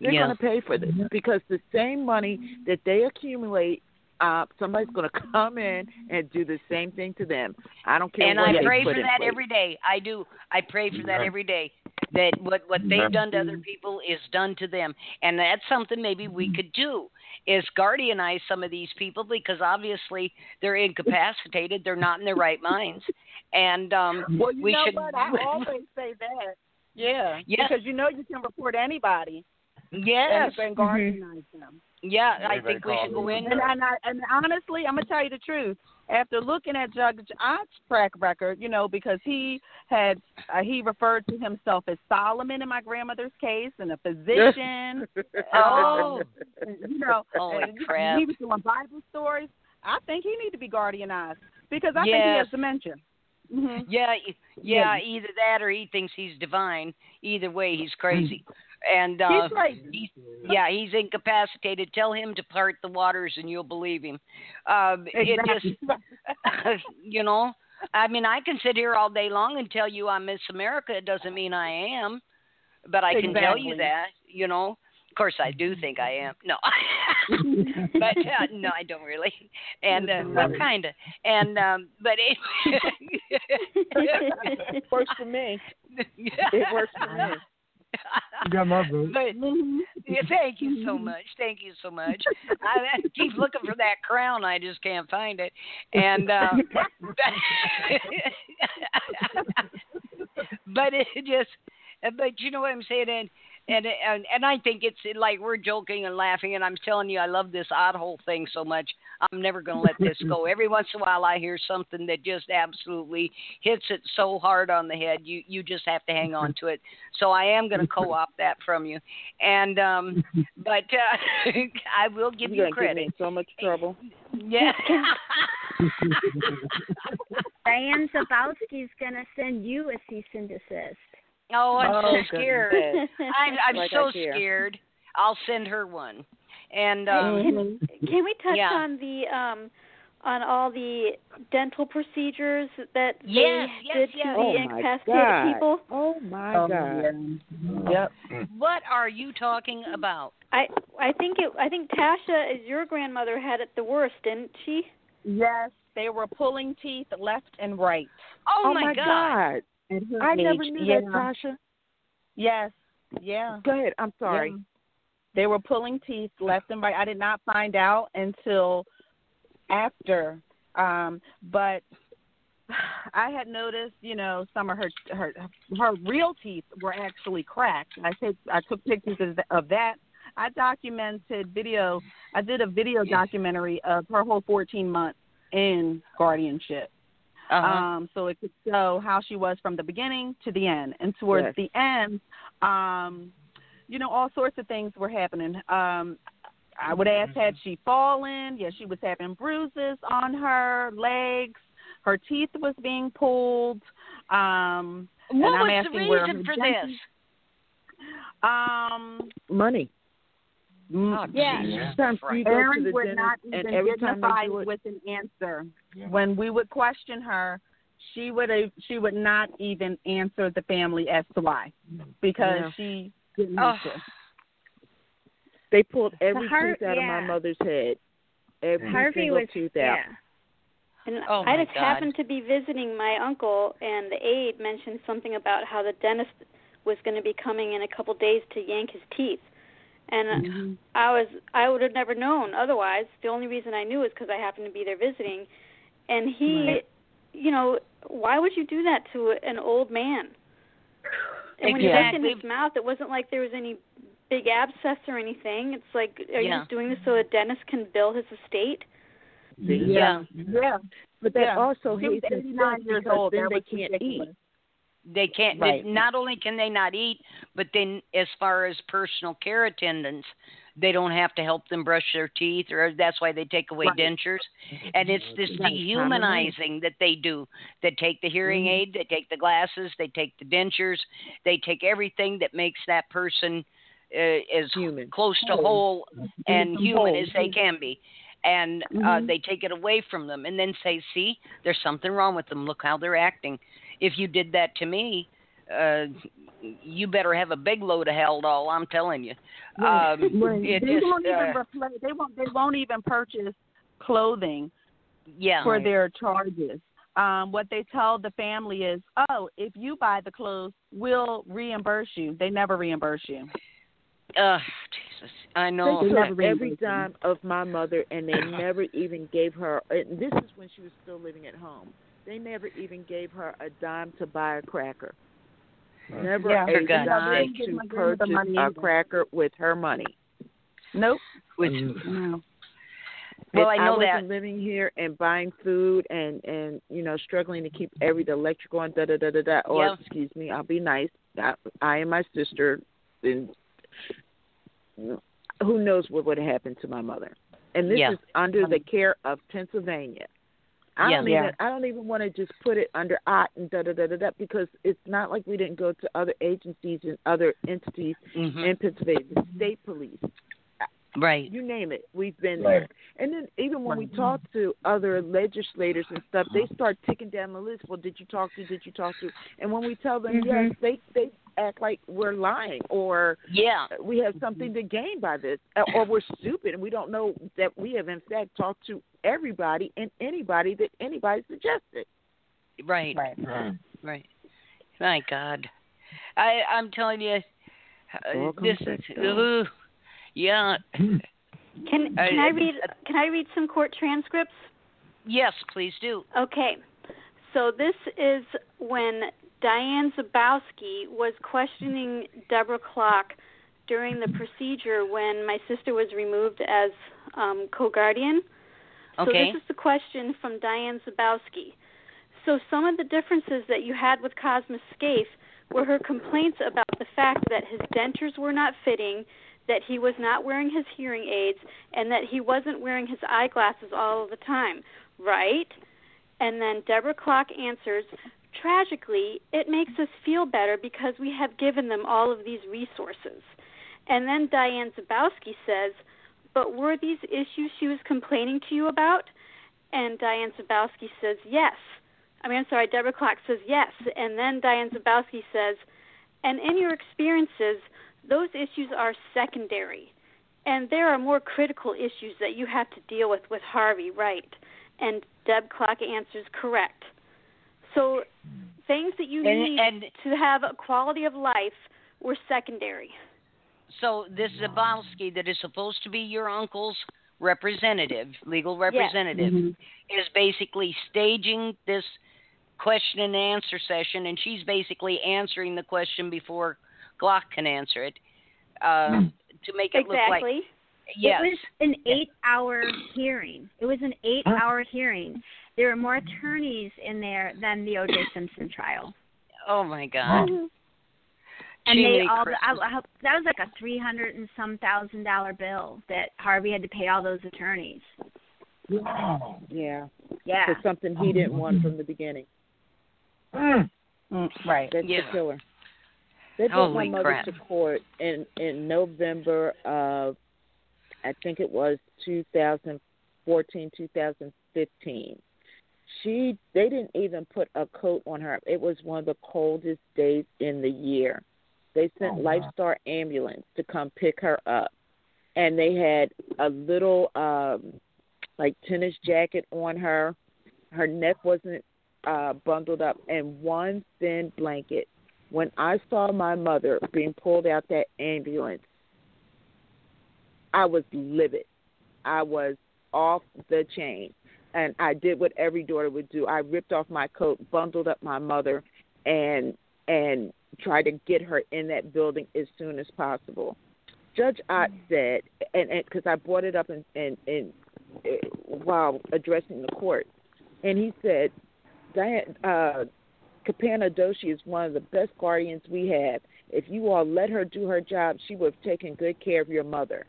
They're Yeah. going to pay for this because the same money that they accumulate, uh, somebody's going to come in and do the same thing to them. I don't care and what I they pray put for that place. every day. I do. I pray for that every day. That what what they've done to other people is done to them, and that's something maybe we could do is guardianize some of these people because obviously they're incapacitated. They're not in their right minds, and um, Well, you we know should. what? I always say that. Yeah. Yeah. Because you know you can report anybody yes, and, and guardianize them. yeah. I think we should go in. And, and, I, and honestly, I'm gonna tell you the truth. After looking at Judge Ott's track record, you know, because he had uh, he referred to himself as Solomon in my grandmother's case, and a physician. Oh. you know, Holy crap. he was doing Bible stories. I think he need to be guardianized because I think he has dementia. hmm Yeah, e- yeah, either that or he thinks he's divine. Either way, he's crazy. And uh He's right. he's yeah, he's incapacitated. Tell him to part the waters and you'll believe him. Um it Exactly. just you know, I mean I can sit here all day long and tell you I'm Miss America. It doesn't mean I am. But I can tell you that, you know. Of course I do think I am. No. but uh, no, I don't really. And uh, well kind of. And um but it Works for me. It works for me. You got my vote. But yeah, thank you so much. Thank you so much. I, I keep looking for that crown. I just can't find it. And uh, but it just. But you know what I'm saying, and and and and I think it's like we're joking and laughing, and I'm telling you, I love this odd hole thing so much. I'm never going to let this go. Every once in a while, I hear something that just absolutely hits it so hard on the head. You you just have to hang on to it. So I am going to co-opt that from you, and um, but uh, I will give You're you gonna give me credit. in so much trouble. Yeah. Diane Zabowski's gonna send you a cease and desist. Oh, I'm Oh, so goodness. scared. I'm I'm Like so scared. I'll send her one. And Hey, um, can, can we touch Yeah. on the um on all the dental procedures that Yes, they yes, did yes. to Oh the incapacitated people? Oh my Oh, God. yeah. Yep. what are you talking about? I I think it I think Tasha, as your grandmother, had it the worst, didn't she? Yes, they were pulling teeth left and right. Oh, Oh my, God. At I never knew yeah. that, Tasha. Yes. Yeah. Go ahead. I'm sorry. Yeah. They were pulling teeth left and right. I did not find out until after. Um, but I had noticed, you know, some of her her her real teeth were actually cracked. I take I took pictures of that. I documented video. I did a video documentary of her whole 14 months in guardianship. Uh-huh. Um, so it could show how she was from the beginning to the end. And towards Yes. the end, um, you know, all sorts of things were happening. Um, I would ask, had she fallen? Yeah, she was having bruises on her legs. Her teeth was being pulled. Um, and what I'm was the reason for dentist- this? Um, Money. Oh, Yeah. Jesus Sometimes you Christ. go to Aaron would dentist, not even every dignify they do it, with an answer. Yeah. When we would question her, she would she would not even answer the family as to why, because Yeah. she didn't Oh. have to. they pulled every heart- tooth out of my mother's head. every Harvey single was tooth yeah. out. And Oh, I just God. happened to be visiting my uncle, and the aide mentioned something about how the dentist was going to be coming in a couple days to yank his teeth. And Mm-hmm. I was I would have never known otherwise. The only reason I knew is because I happened to be there visiting. And he, Right. you know, why would you do that to an old man? And when he looked in his mouth, it wasn't like there was any big abscess or anything. It's like, are you just doing this so a dentist can bill his estate? Yeah. Yeah. But that Yeah. also he's was hates 89 years old. then they can't ridiculous. eat. They can't. Right. They, not only can they not eat, but then as far as personal care attendants, they don't have to help them brush their teeth, or that's why they take away Right. dentures. And it's this dehumanizing that they do. They take the hearing Mhm. aid, they take the glasses, they take the dentures, they take everything that makes that person uh, as Human. close to whole and human Whole. as they can be. And uh, Mhm. they take it away from them and then say, see, there's something wrong with them. Look how they're acting. If you did that to me, uh, you better have a big load of Haldol, I'm telling you. Um, Right. it they just, won't even uh, replace. They won't. They won't even purchase clothing yeah. for their charges. Um, what they tell the family is, "Oh, if you buy the clothes, we'll reimburse you." They never reimburse you. Uh, Jesus, I know. They They never took every reimbursed dime of my mother, and they never even gave her. And this is when she was still living at home. They never even gave her a dime to buy a cracker. Never Yeah. a For God's dime sake. to purchase money a cracker with her money. Nope. Which, No. well, I And know wasn't that. living here and buying food and and you know struggling to keep every the electric on da da da da da. Or Yeah. excuse me, I'll be nice. I, I and my sister, and who knows what would have happened to my mother. And this Yeah. is under the um, care of Pennsylvania. I don't Yeah. even I don't even want to just put it under Ott and da da da da da because it's not like we didn't go to other agencies and other entities Mhm. in Pennsylvania, the state police, Right. you name it, we've been Right. there. And then even when we talk to other legislators and stuff, they start ticking down the list. Well, did you talk to? Did you talk to? And when we tell them yes, they they act like we're lying or Yeah. we have something to gain by this, uh, or we're stupid and we don't know that we have in fact talked to everybody and anybody that anybody suggested. Right. Right. Right. Right. My God, I I'm telling you, uh, this is to yeah. Can I- can I read can I read some court transcripts? Yes, please do. Okay. So this is when Diane Zabowski was questioning Deborah Klock during the procedure when my sister was removed as um, co-guardian. Okay. So this is the question from Diane Zabowski. So some of the differences that you had with Cosmo Scaife were her complaints about the fact that his dentures were not fitting, that he was not wearing his hearing aids, and that he wasn't wearing his eyeglasses all the time, right? And then Deborah Klock answers, Tragically, it makes us feel better because we have given them all of these resources. And then Diane Zabowski says, But were these issues she was complaining to you about? And Diane Zabowski says, Yes. I mean, I'm sorry, Deborah Klock says yes. And then Diane Zabowski says, And in your experiences, those issues are secondary. And there are more critical issues that you have to deal with with Harvey, right? And Deb Klock answers correct. So things that you And- need and- to have a quality of life were secondary. So this Zabowski that is supposed to be your uncle's representative, legal representative, mm-hmm. is basically staging this question and answer session, and she's basically answering the question before Klock can answer it uh, to make it look like Exactly. yes, It was an eight-hour hearing. It was an eight-hour hearing. There were more attorneys in there than the O.J. Simpson trial, oh my God, and Jiminy they all. I, I, that was like a three hundred and some thousand dollar bill that Harvey had to pay all those attorneys. Wow. Yeah, Yeah. for something he didn't want from the beginning. Mm. Mm, right. That's Yeah. the killer. They brought Holy my mother crap. to court in in November of, I think it was 2014, 2015. She they didn't even put a coat on her. It was one of the coldest days in the year. They sent Oh, wow. Lifestar ambulance to come pick her up, and they had a little um like tennis jacket on her. Her neck wasn't uh bundled up and one thin blanket. When I saw my mother being pulled out that ambulance, I was livid. I was off the chain. And I did what every daughter would do. I ripped off my coat, bundled up my mother and and tried to get her in that building as soon as possible. Judge Ott said, and because I brought it up in, in, in while addressing the court, and he said, Diane, uh, Kalpana Doshi is one of the best guardians we have. If you all let her do her job, she would have taken good care of your mother.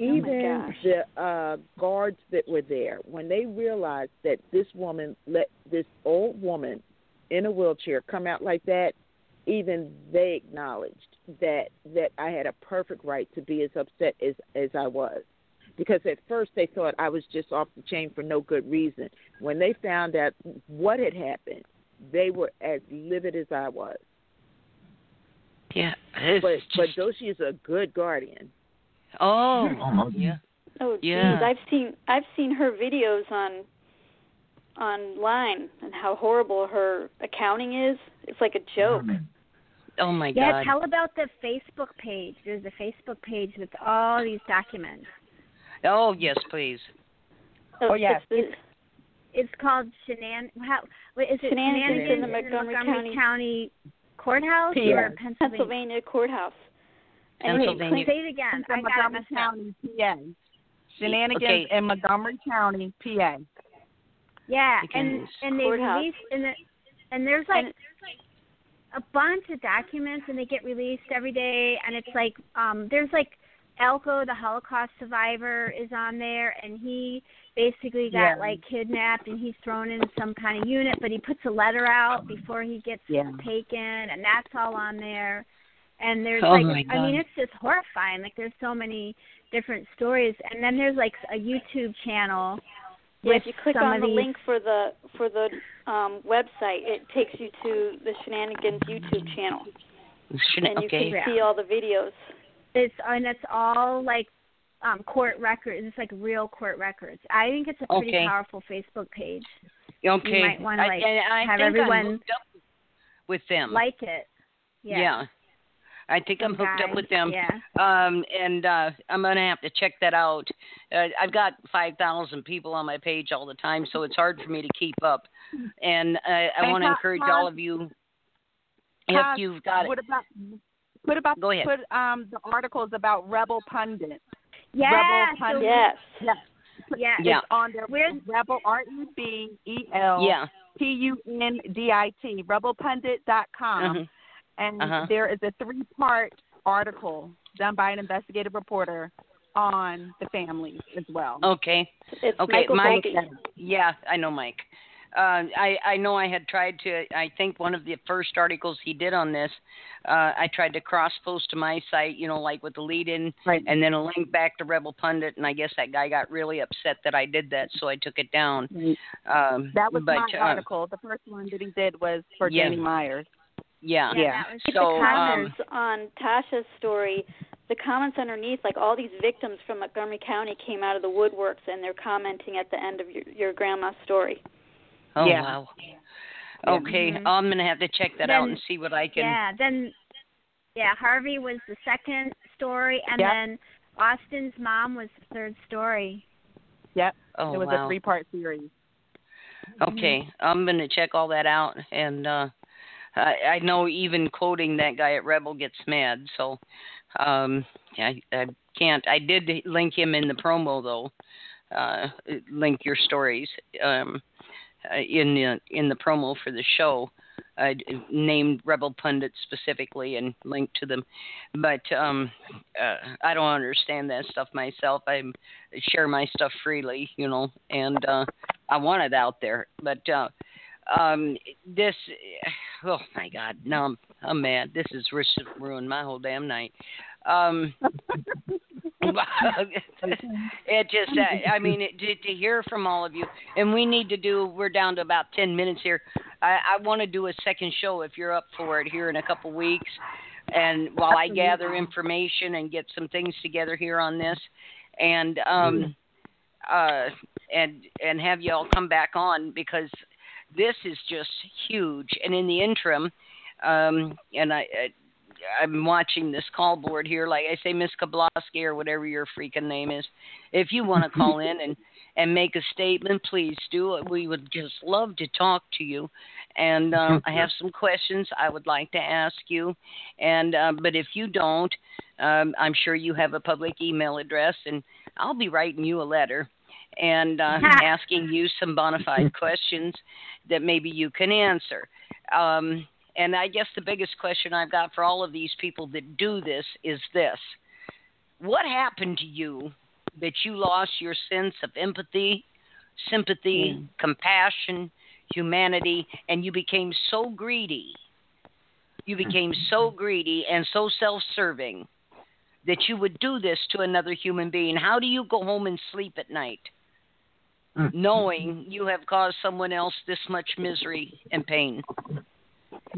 Oh Even the uh, guards that were there, when they realized that this woman let this old woman in a wheelchair come out like that, even they acknowledged that that I had a perfect right to be as upset as as I was. Because at first they thought I was just off the chain for no good reason. When they found out what had happened, they were as livid as I was. Yeah, but just... but Doshi is a good guardian. Oh, yeah. Oh, geez. Yeah. I've seen I've seen her videos on online and how horrible her accounting is. It's like a joke. Oh my yeah, God. Yeah, tell about the Facebook page. There's a Facebook page with all these documents. Oh yes, please. Oh, oh yes. It's, It's called Shenan. How, is it Shenanigans in the Montgomery, Montgomery County- County Courthouse or Pennsylvania? Pennsylvania courthouse. Pennsylvania. Say it again. I got Montgomery. County, PA. Shenanigans Okay. in Montgomery County, PA. Yeah, and and they release and the, and there's like And- a bunch of documents and they get released every day and it's like um there's like Elko the Holocaust survivor is on there and he basically got Yeah. like kidnapped and he's thrown in some kind of unit but he puts a letter out before he gets Yeah. taken and that's all on there. And there's Oh, like I mean it's just horrifying. Like there's so many different stories and then there's like a YouTube channel Yeah, if you click on the these link for the for the um, website, it takes you to the Shenanigans YouTube channel, Should- and you okay. can see all the videos. It's and it's all like um court records. It's like real court records. I think it's a pretty Okay. powerful Facebook page. Okay. might wanna, like, and I, have think everyone I'm hooked up with them. Like it. Yeah. I think I'm hooked up with them. Yeah. Um, and uh, I'm gonna have to check that out. Uh, I've got five thousand people on my page all the time, so it's hard for me to keep up. And uh, I want to encourage all of you, if you've got it, What about what about Go ahead. put um the articles about Rebel Pundit? Yeah. Rebel Pundit. Yes. Yes. yeah. Yeah. It's on their Where's- Rebel R E B E L yeah, P U N D I T rebelpundit.com. Mhm. and Uh-huh. there is a three part article done by an investigative reporter on the families as well. okay. It's Okay, Michael Mike. Volpe. Yeah, I know Mike. Uh, I I know I had tried to. I think one of the first articles he did on this, uh, I tried to cross post to my site. You know, like with the lead in, Right. and then a link back to Rebel Pundit. And I guess that guy got really upset that I did that, so I took it down. Um, That was but, my uh, article. The first one that he did was for Yeah. Danny Myers. Yeah. Yeah, Yeah. that was So, the um, comments on Tasha's story, the comments underneath, like all these victims from Montgomery County came out of the woodworks, and they're commenting at the end of your, your grandma's story. Oh Yeah. wow. Yeah. Okay, Mhm. I'm gonna have to check that out and see what I can. Yeah, then yeah, Harvey was the second story and Yep. then Austin's mom was the third story. Yep. Oh it was wow. a three part series. Okay, I'm gonna check all that out, and uh, I, I know even quoting that guy at Rebel gets mad. So, um, I, I can't. I did link him in the promo though. Uh, link your stories um, uh, in the in the promo for the show. I named Rebel Pundit specifically and linked to them, but um, uh, I don't understand that stuff myself. I share my stuff freely, you know, and uh, I want it out there. But uh, um, this, oh my God, no, I'm, I'm mad. This has ru- ruined my whole damn night. Um, it just, uh, I mean, it, to, to hear from all of you, and we need to do. We're down to about ten minutes here. I, I want to do a second show if you're up for it here in a couple weeks, and while I gather information and get some things together here on this, and um, uh, and and have you all come back on because this is just huge. And in the interim, um, and I, I I'm watching this call board here. Like I say, Miss Kabloski or whatever your freaking name is. If you want to call in and and make a statement, please do. We would just love to talk to you. And um, I have some questions I would like to ask you. And uh, but if you don't, um, I'm sure you have a public email address, and I'll be writing you a letter and uh, asking you some bona fide questions that maybe you can answer. Um, and I guess the biggest question I've got for all of these people that do this is this What happened to you that you lost your sense of empathy, sympathy, mm. compassion, humanity, and you became so greedy? You became so greedy and so self serving that you would do this to another human being. How do you go home and sleep at night? Mm. Knowing you have caused someone else this much misery and pain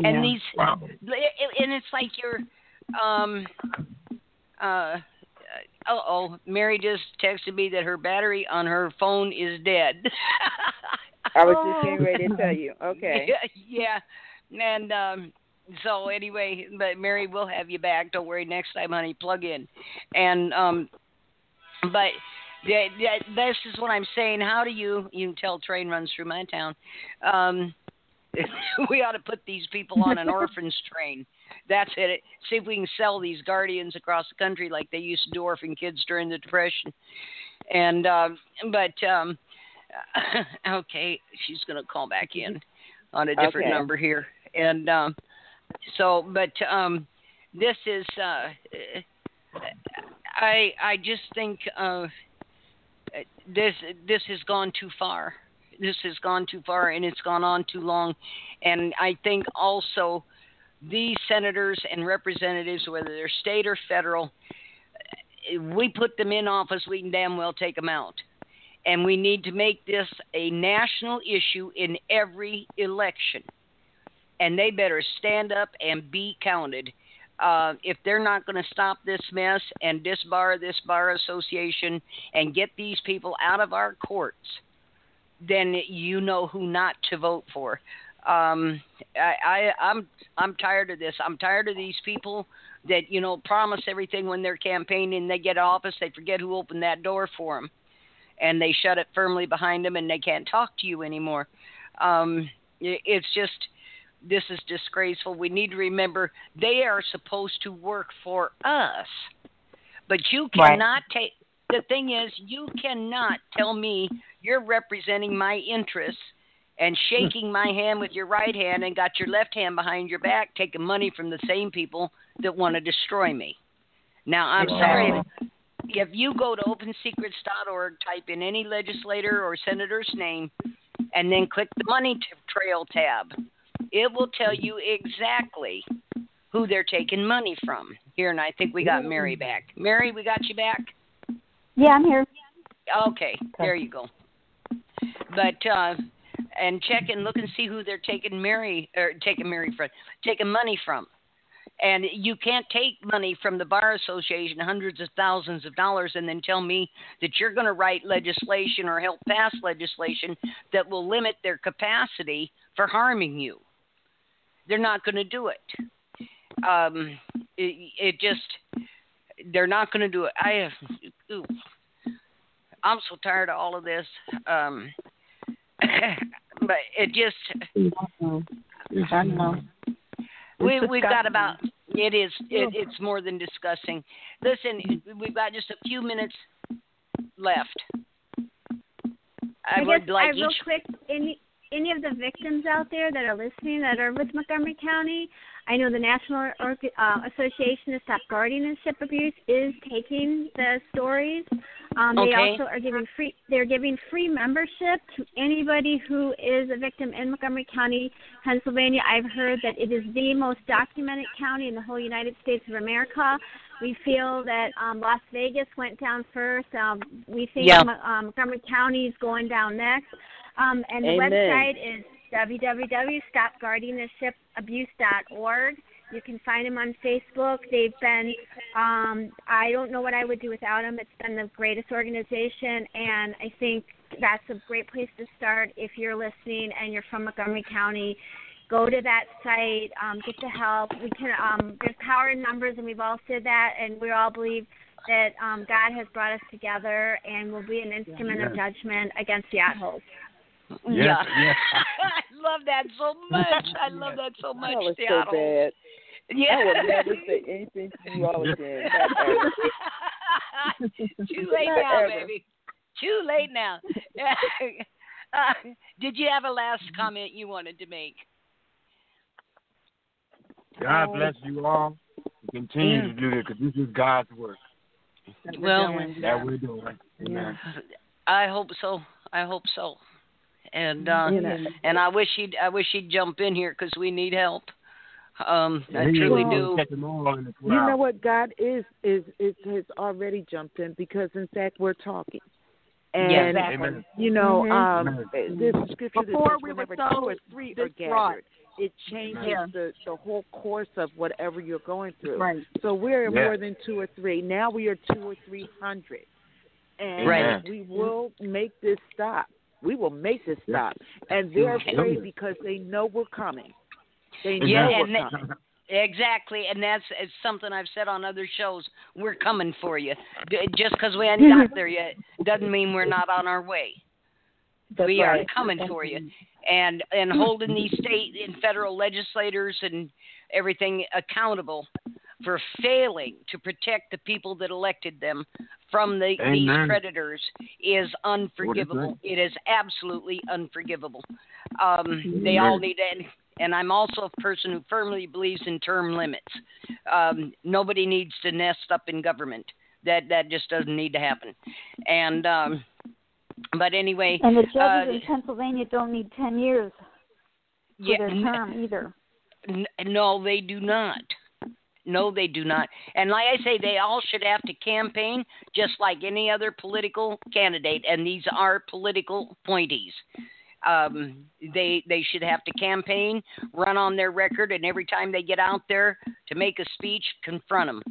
and yeah. these wow. and it's like you're um uh oh mary just texted me that her battery on her phone is dead i was just getting ready to tell you okay yeah, yeah. and um so anyway but mary we'll have you back don't worry next time honey plug in and um but that, that, this is what I'm saying. How do you you can tell train runs through my town. Um we ought to put these people on an orphans train. That's it. See if we can sell these guardians across the country like they used to do orphan kids during the depression. And um but um okay, she's going to call back in on a different okay. number here. And um so but um this is uh I I just think uh this this has gone too far this has gone too far and it's gone on too long. And I think also these senators and representatives, whether they're state or federal, we put them in office, we can damn well take them out. And we need to make this a national issue in every election. And they better stand up and be counted. Uh, if they're not going to stop this mess and disbar this bar association and get these people out of our courts, then you know who not to vote for. Um, I, I, I'm I'm tired of this. I'm tired of these people that you know promise everything when they're campaigning. They get office, they forget who opened that door for them, and they shut it firmly behind them, and they can't talk to you anymore. Um, it's just this is disgraceful. We need to remember they are supposed to work for us, but you cannot right. take. The thing is, you cannot tell me you're representing my interests and shaking my hand with your right hand and got your left hand behind your back taking money from the same people that want to destroy me. Now, I'm wow. sorry. If you go to opensecrets.org, type in any legislator or senator's name, and then click the money trail tab, it will tell you exactly who they're taking money from. Here, and I think we got Mary back. Mary, we got you back? Yeah, I'm here. Okay, there you go. But uh, and check and look and see who they're taking Mary or taking Mary from, taking money from. And you can't take money from the bar association, hundreds of thousands of dollars, and then tell me that you're going to write legislation or help pass legislation that will limit their capacity for harming you. They're not going to do it. Um, it, it just, they're not going to do it. I have, ooh, I'm so tired of all of this. Um, but it just. I know. We we've got about it is it, it's more than discussing. Listen, we've got just a few minutes left. I, I would like I real each, quick any any of the victims out there that are listening that are with Montgomery County, I know the National uh, Association to Stop Guardianship Abuse is taking the stories. Um, okay. They also are giving free. They're giving free membership to anybody who is a victim in Montgomery County, Pennsylvania. I've heard that it is the most documented county in the whole United States of America. We feel that um, Las Vegas went down first. Um, we think yeah. um, Montgomery County is going down next. Um, and the Amen. website is www.stopguardianshipabuse.org. You can find them on Facebook. They've been, um, I don't know what I would do without them. It's been the greatest organization, and I think that's a great place to start if you're listening and you're from Montgomery County. Go to that site, um, get the help. We can. Um, there's power in numbers, and we've all said that, and we all believe that um, God has brought us together and will be an instrument yeah. of judgment against the assholes. Yes, yeah. yes. I love that so much. I love that so much. That was the so bad. Yeah. I would never say anything to you all again. Too late Not now, ever. baby. Too late now. uh, did you have a last comment you wanted to make? God bless you all. Continue to do this because this is God's work Well, that we're doing. Amen. I hope so. I hope so. And uh, You know. and I wish he'd I wish he'd jump in here because we need help. Um, I truly do. Catch them all in the You know what? God is is is has already jumped in because in fact we're talking. And Yeah. Exactly. Amen. you know, Mhm. um Amen. there's scripture Before that we were so two or three are distraught. gathered, it changes Yeah. the the whole course of whatever you're going through. Right. So we're Yeah. more than two or three. Now we are two or three hundred. And Right. we will make this stop. We will make this stop. And they're afraid because they know we're coming. They Yeah, know and we're they- coming. Exactly, and that's it's something I've said on other shows. We're coming for you. Just because we ain't got there yet doesn't mean we're not on our way. That's we right. are coming for you, and and holding these state and federal legislators and everything accountable for failing to protect the people that elected them from the, these predators is unforgivable. It is absolutely unforgivable. Um, they all need to. And I'm also a person who firmly believes in term limits. Um, nobody needs to nest up in government. That that just doesn't need to happen. And um, but anyway, And the judges uh, in Pennsylvania don't need 10 years for yeah, their term either. N- no, they do not. No, they do not. And like I say, they all should have to campaign just like any other political candidate, and these are political appointees. Um, they they should have to campaign, run on their record, and every time they get out there to make a speech, confront them.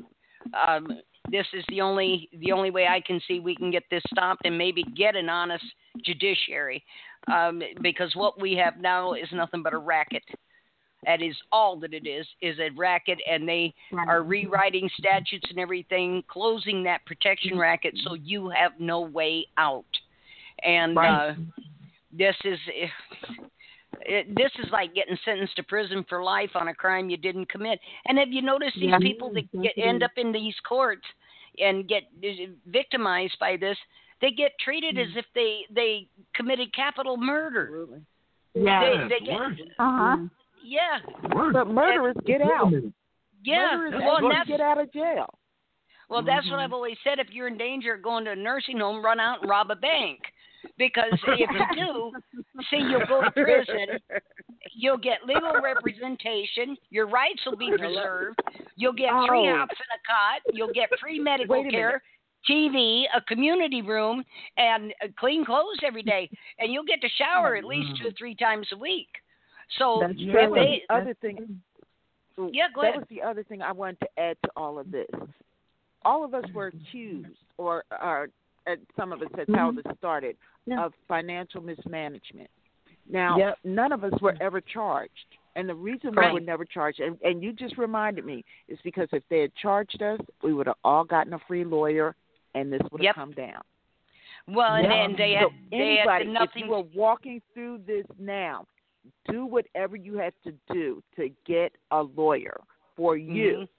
Um, this is the only the only way I can see we can get this stopped and maybe get an honest judiciary, um, because what we have now is nothing but a racket. That is all that it is, is a racket, and they are rewriting statutes and everything, closing that protection mm-hmm. racket so you have no way out. And Right. uh, this is eh, it, this is like getting sentenced to prison for life on a crime you didn't commit. And have you noticed these Yeah. people that get end up in these courts and get eh, victimized by this? They get treated as mm-hmm. if they they committed capital murder. Absolutely. Yeah. They, they get, Uh huh. Mm. Yeah. But murderers get out. yeah. Murderers Well, that's get out of jail. Well, that's what I've always said. If you're in danger of going to a nursing home, run out and rob a bank. Because if you do, see, you'll go to prison. You'll get legal representation. Your rights will be preserved. You'll get three Oh. hops and a cot. You'll get free medical care, TV, a community room, and uh, clean clothes every day. And you'll get to shower at least two or three times a week. So That's true. That was they, the other thing. yeah, go that ahead. was the other thing I wanted to add to all of this. All of us were accused, or, or uh, some of us, that's how this started, Yeah. of financial mismanagement. Now, Yep. none of us were ever charged. And the reason Right. we were never charged, and, and you just reminded me, is because if they had charged us, we would have all gotten a free lawyer, and this would have Yep. come down. Well, and Yeah. then they had so they had anybody, the if nothing. you are walking through this now, do whatever you have to do to get a lawyer for you, Mhm.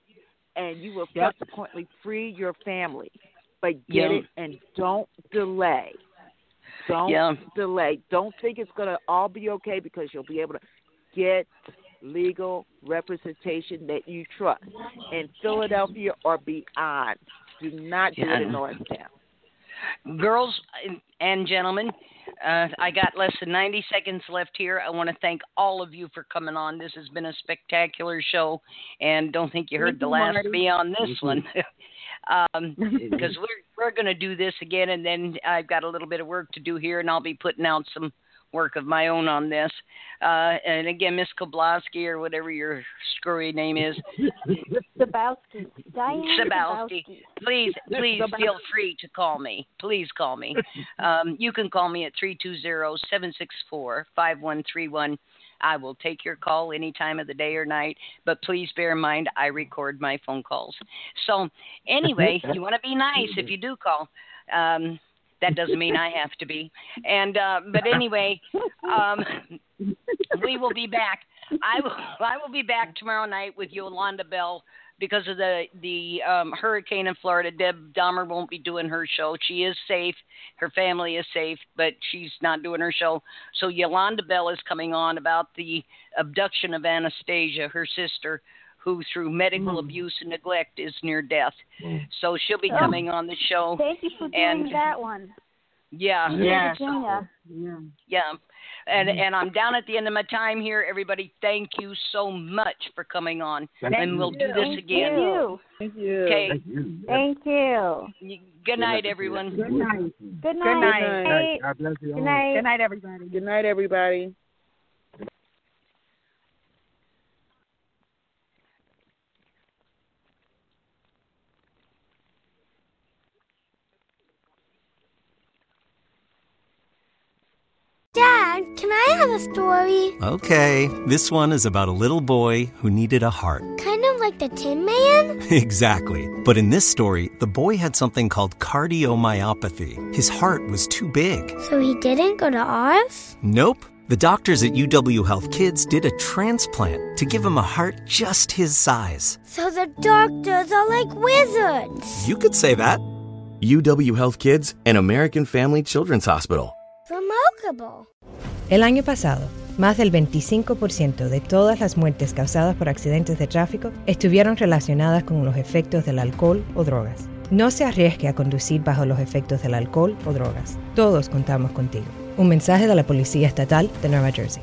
and you will Yep. subsequently free your family. But get Yeah. it and don't delay. Don't Yeah. delay. Don't think it's going to all be okay because you'll be able to get legal representation that you trust in Philadelphia or beyond. Do not do it in Yeah. Norristown. girls and gentlemen, uh, I got less than 90 seconds left here. I want to thank all of you for coming on. This has been a spectacular show, and don't think you heard Thank the you, last Marti. of me on this Mhm. one. um, because we're we're going to do this again, and then I've got a little bit of work to do here, and I'll be putting out some work of my own on this. Uh, and again, Miss Koblowski or whatever your screwy name is. Zabowski. Diane Zabowski. Please, please feel free to call me. Please call me. Um, you can call me at 320-764-5131. I will take your call any time of the day or night, but please bear in mind I record my phone calls. So anyway, you want to be nice if you do call. Um, that doesn't mean I have to be. And uh, but anyway, um, we will be back. I will I will be back tomorrow night with Yolanda Bell because of the the um, hurricane in Florida. Deb Dahmer won't be doing her show. She is safe. Her family is safe, but she's not doing her show. So Yolanda Bell is coming on about the abduction of Anastasia, her sister, who through medical Mm. abuse and neglect is near death. So she'll be coming on the show. Thank you for doing And- that one. Yeah. Yeah. Virginia. Yeah. And and I'm down at the end of my time here. Everybody, thank you so much for coming on. Thank and you. we'll do this Thank again. you. Thank you. Okay. Thank you. Thank you. Good night, everyone. Good night. Good night. night. Hey, God bless you all. Good night. Good night, everybody. Good night, everybody. Dad, can I have a story? Okay, this one is about a little boy who needed a heart. Kind of like the Tin Man? exactly. But in this story, the boy had something called cardiomyopathy. His heart was too big. So he didn't go to Oz? Nope. The doctors at UW Health Kids did a transplant to give him a heart just his size. So the doctors are like wizards. You could say that. UW Health Kids and American Family Children's Hospital. El año pasado, más del 25% de todas las muertes causadas por accidentes de tráfico estuvieron relacionadas con los efectos del alcohol o drogas. No se arriesgue a conducir bajo los efectos del alcohol o drogas. Todos contamos contigo. Un mensaje de la Policía Estatal de Nueva Jersey.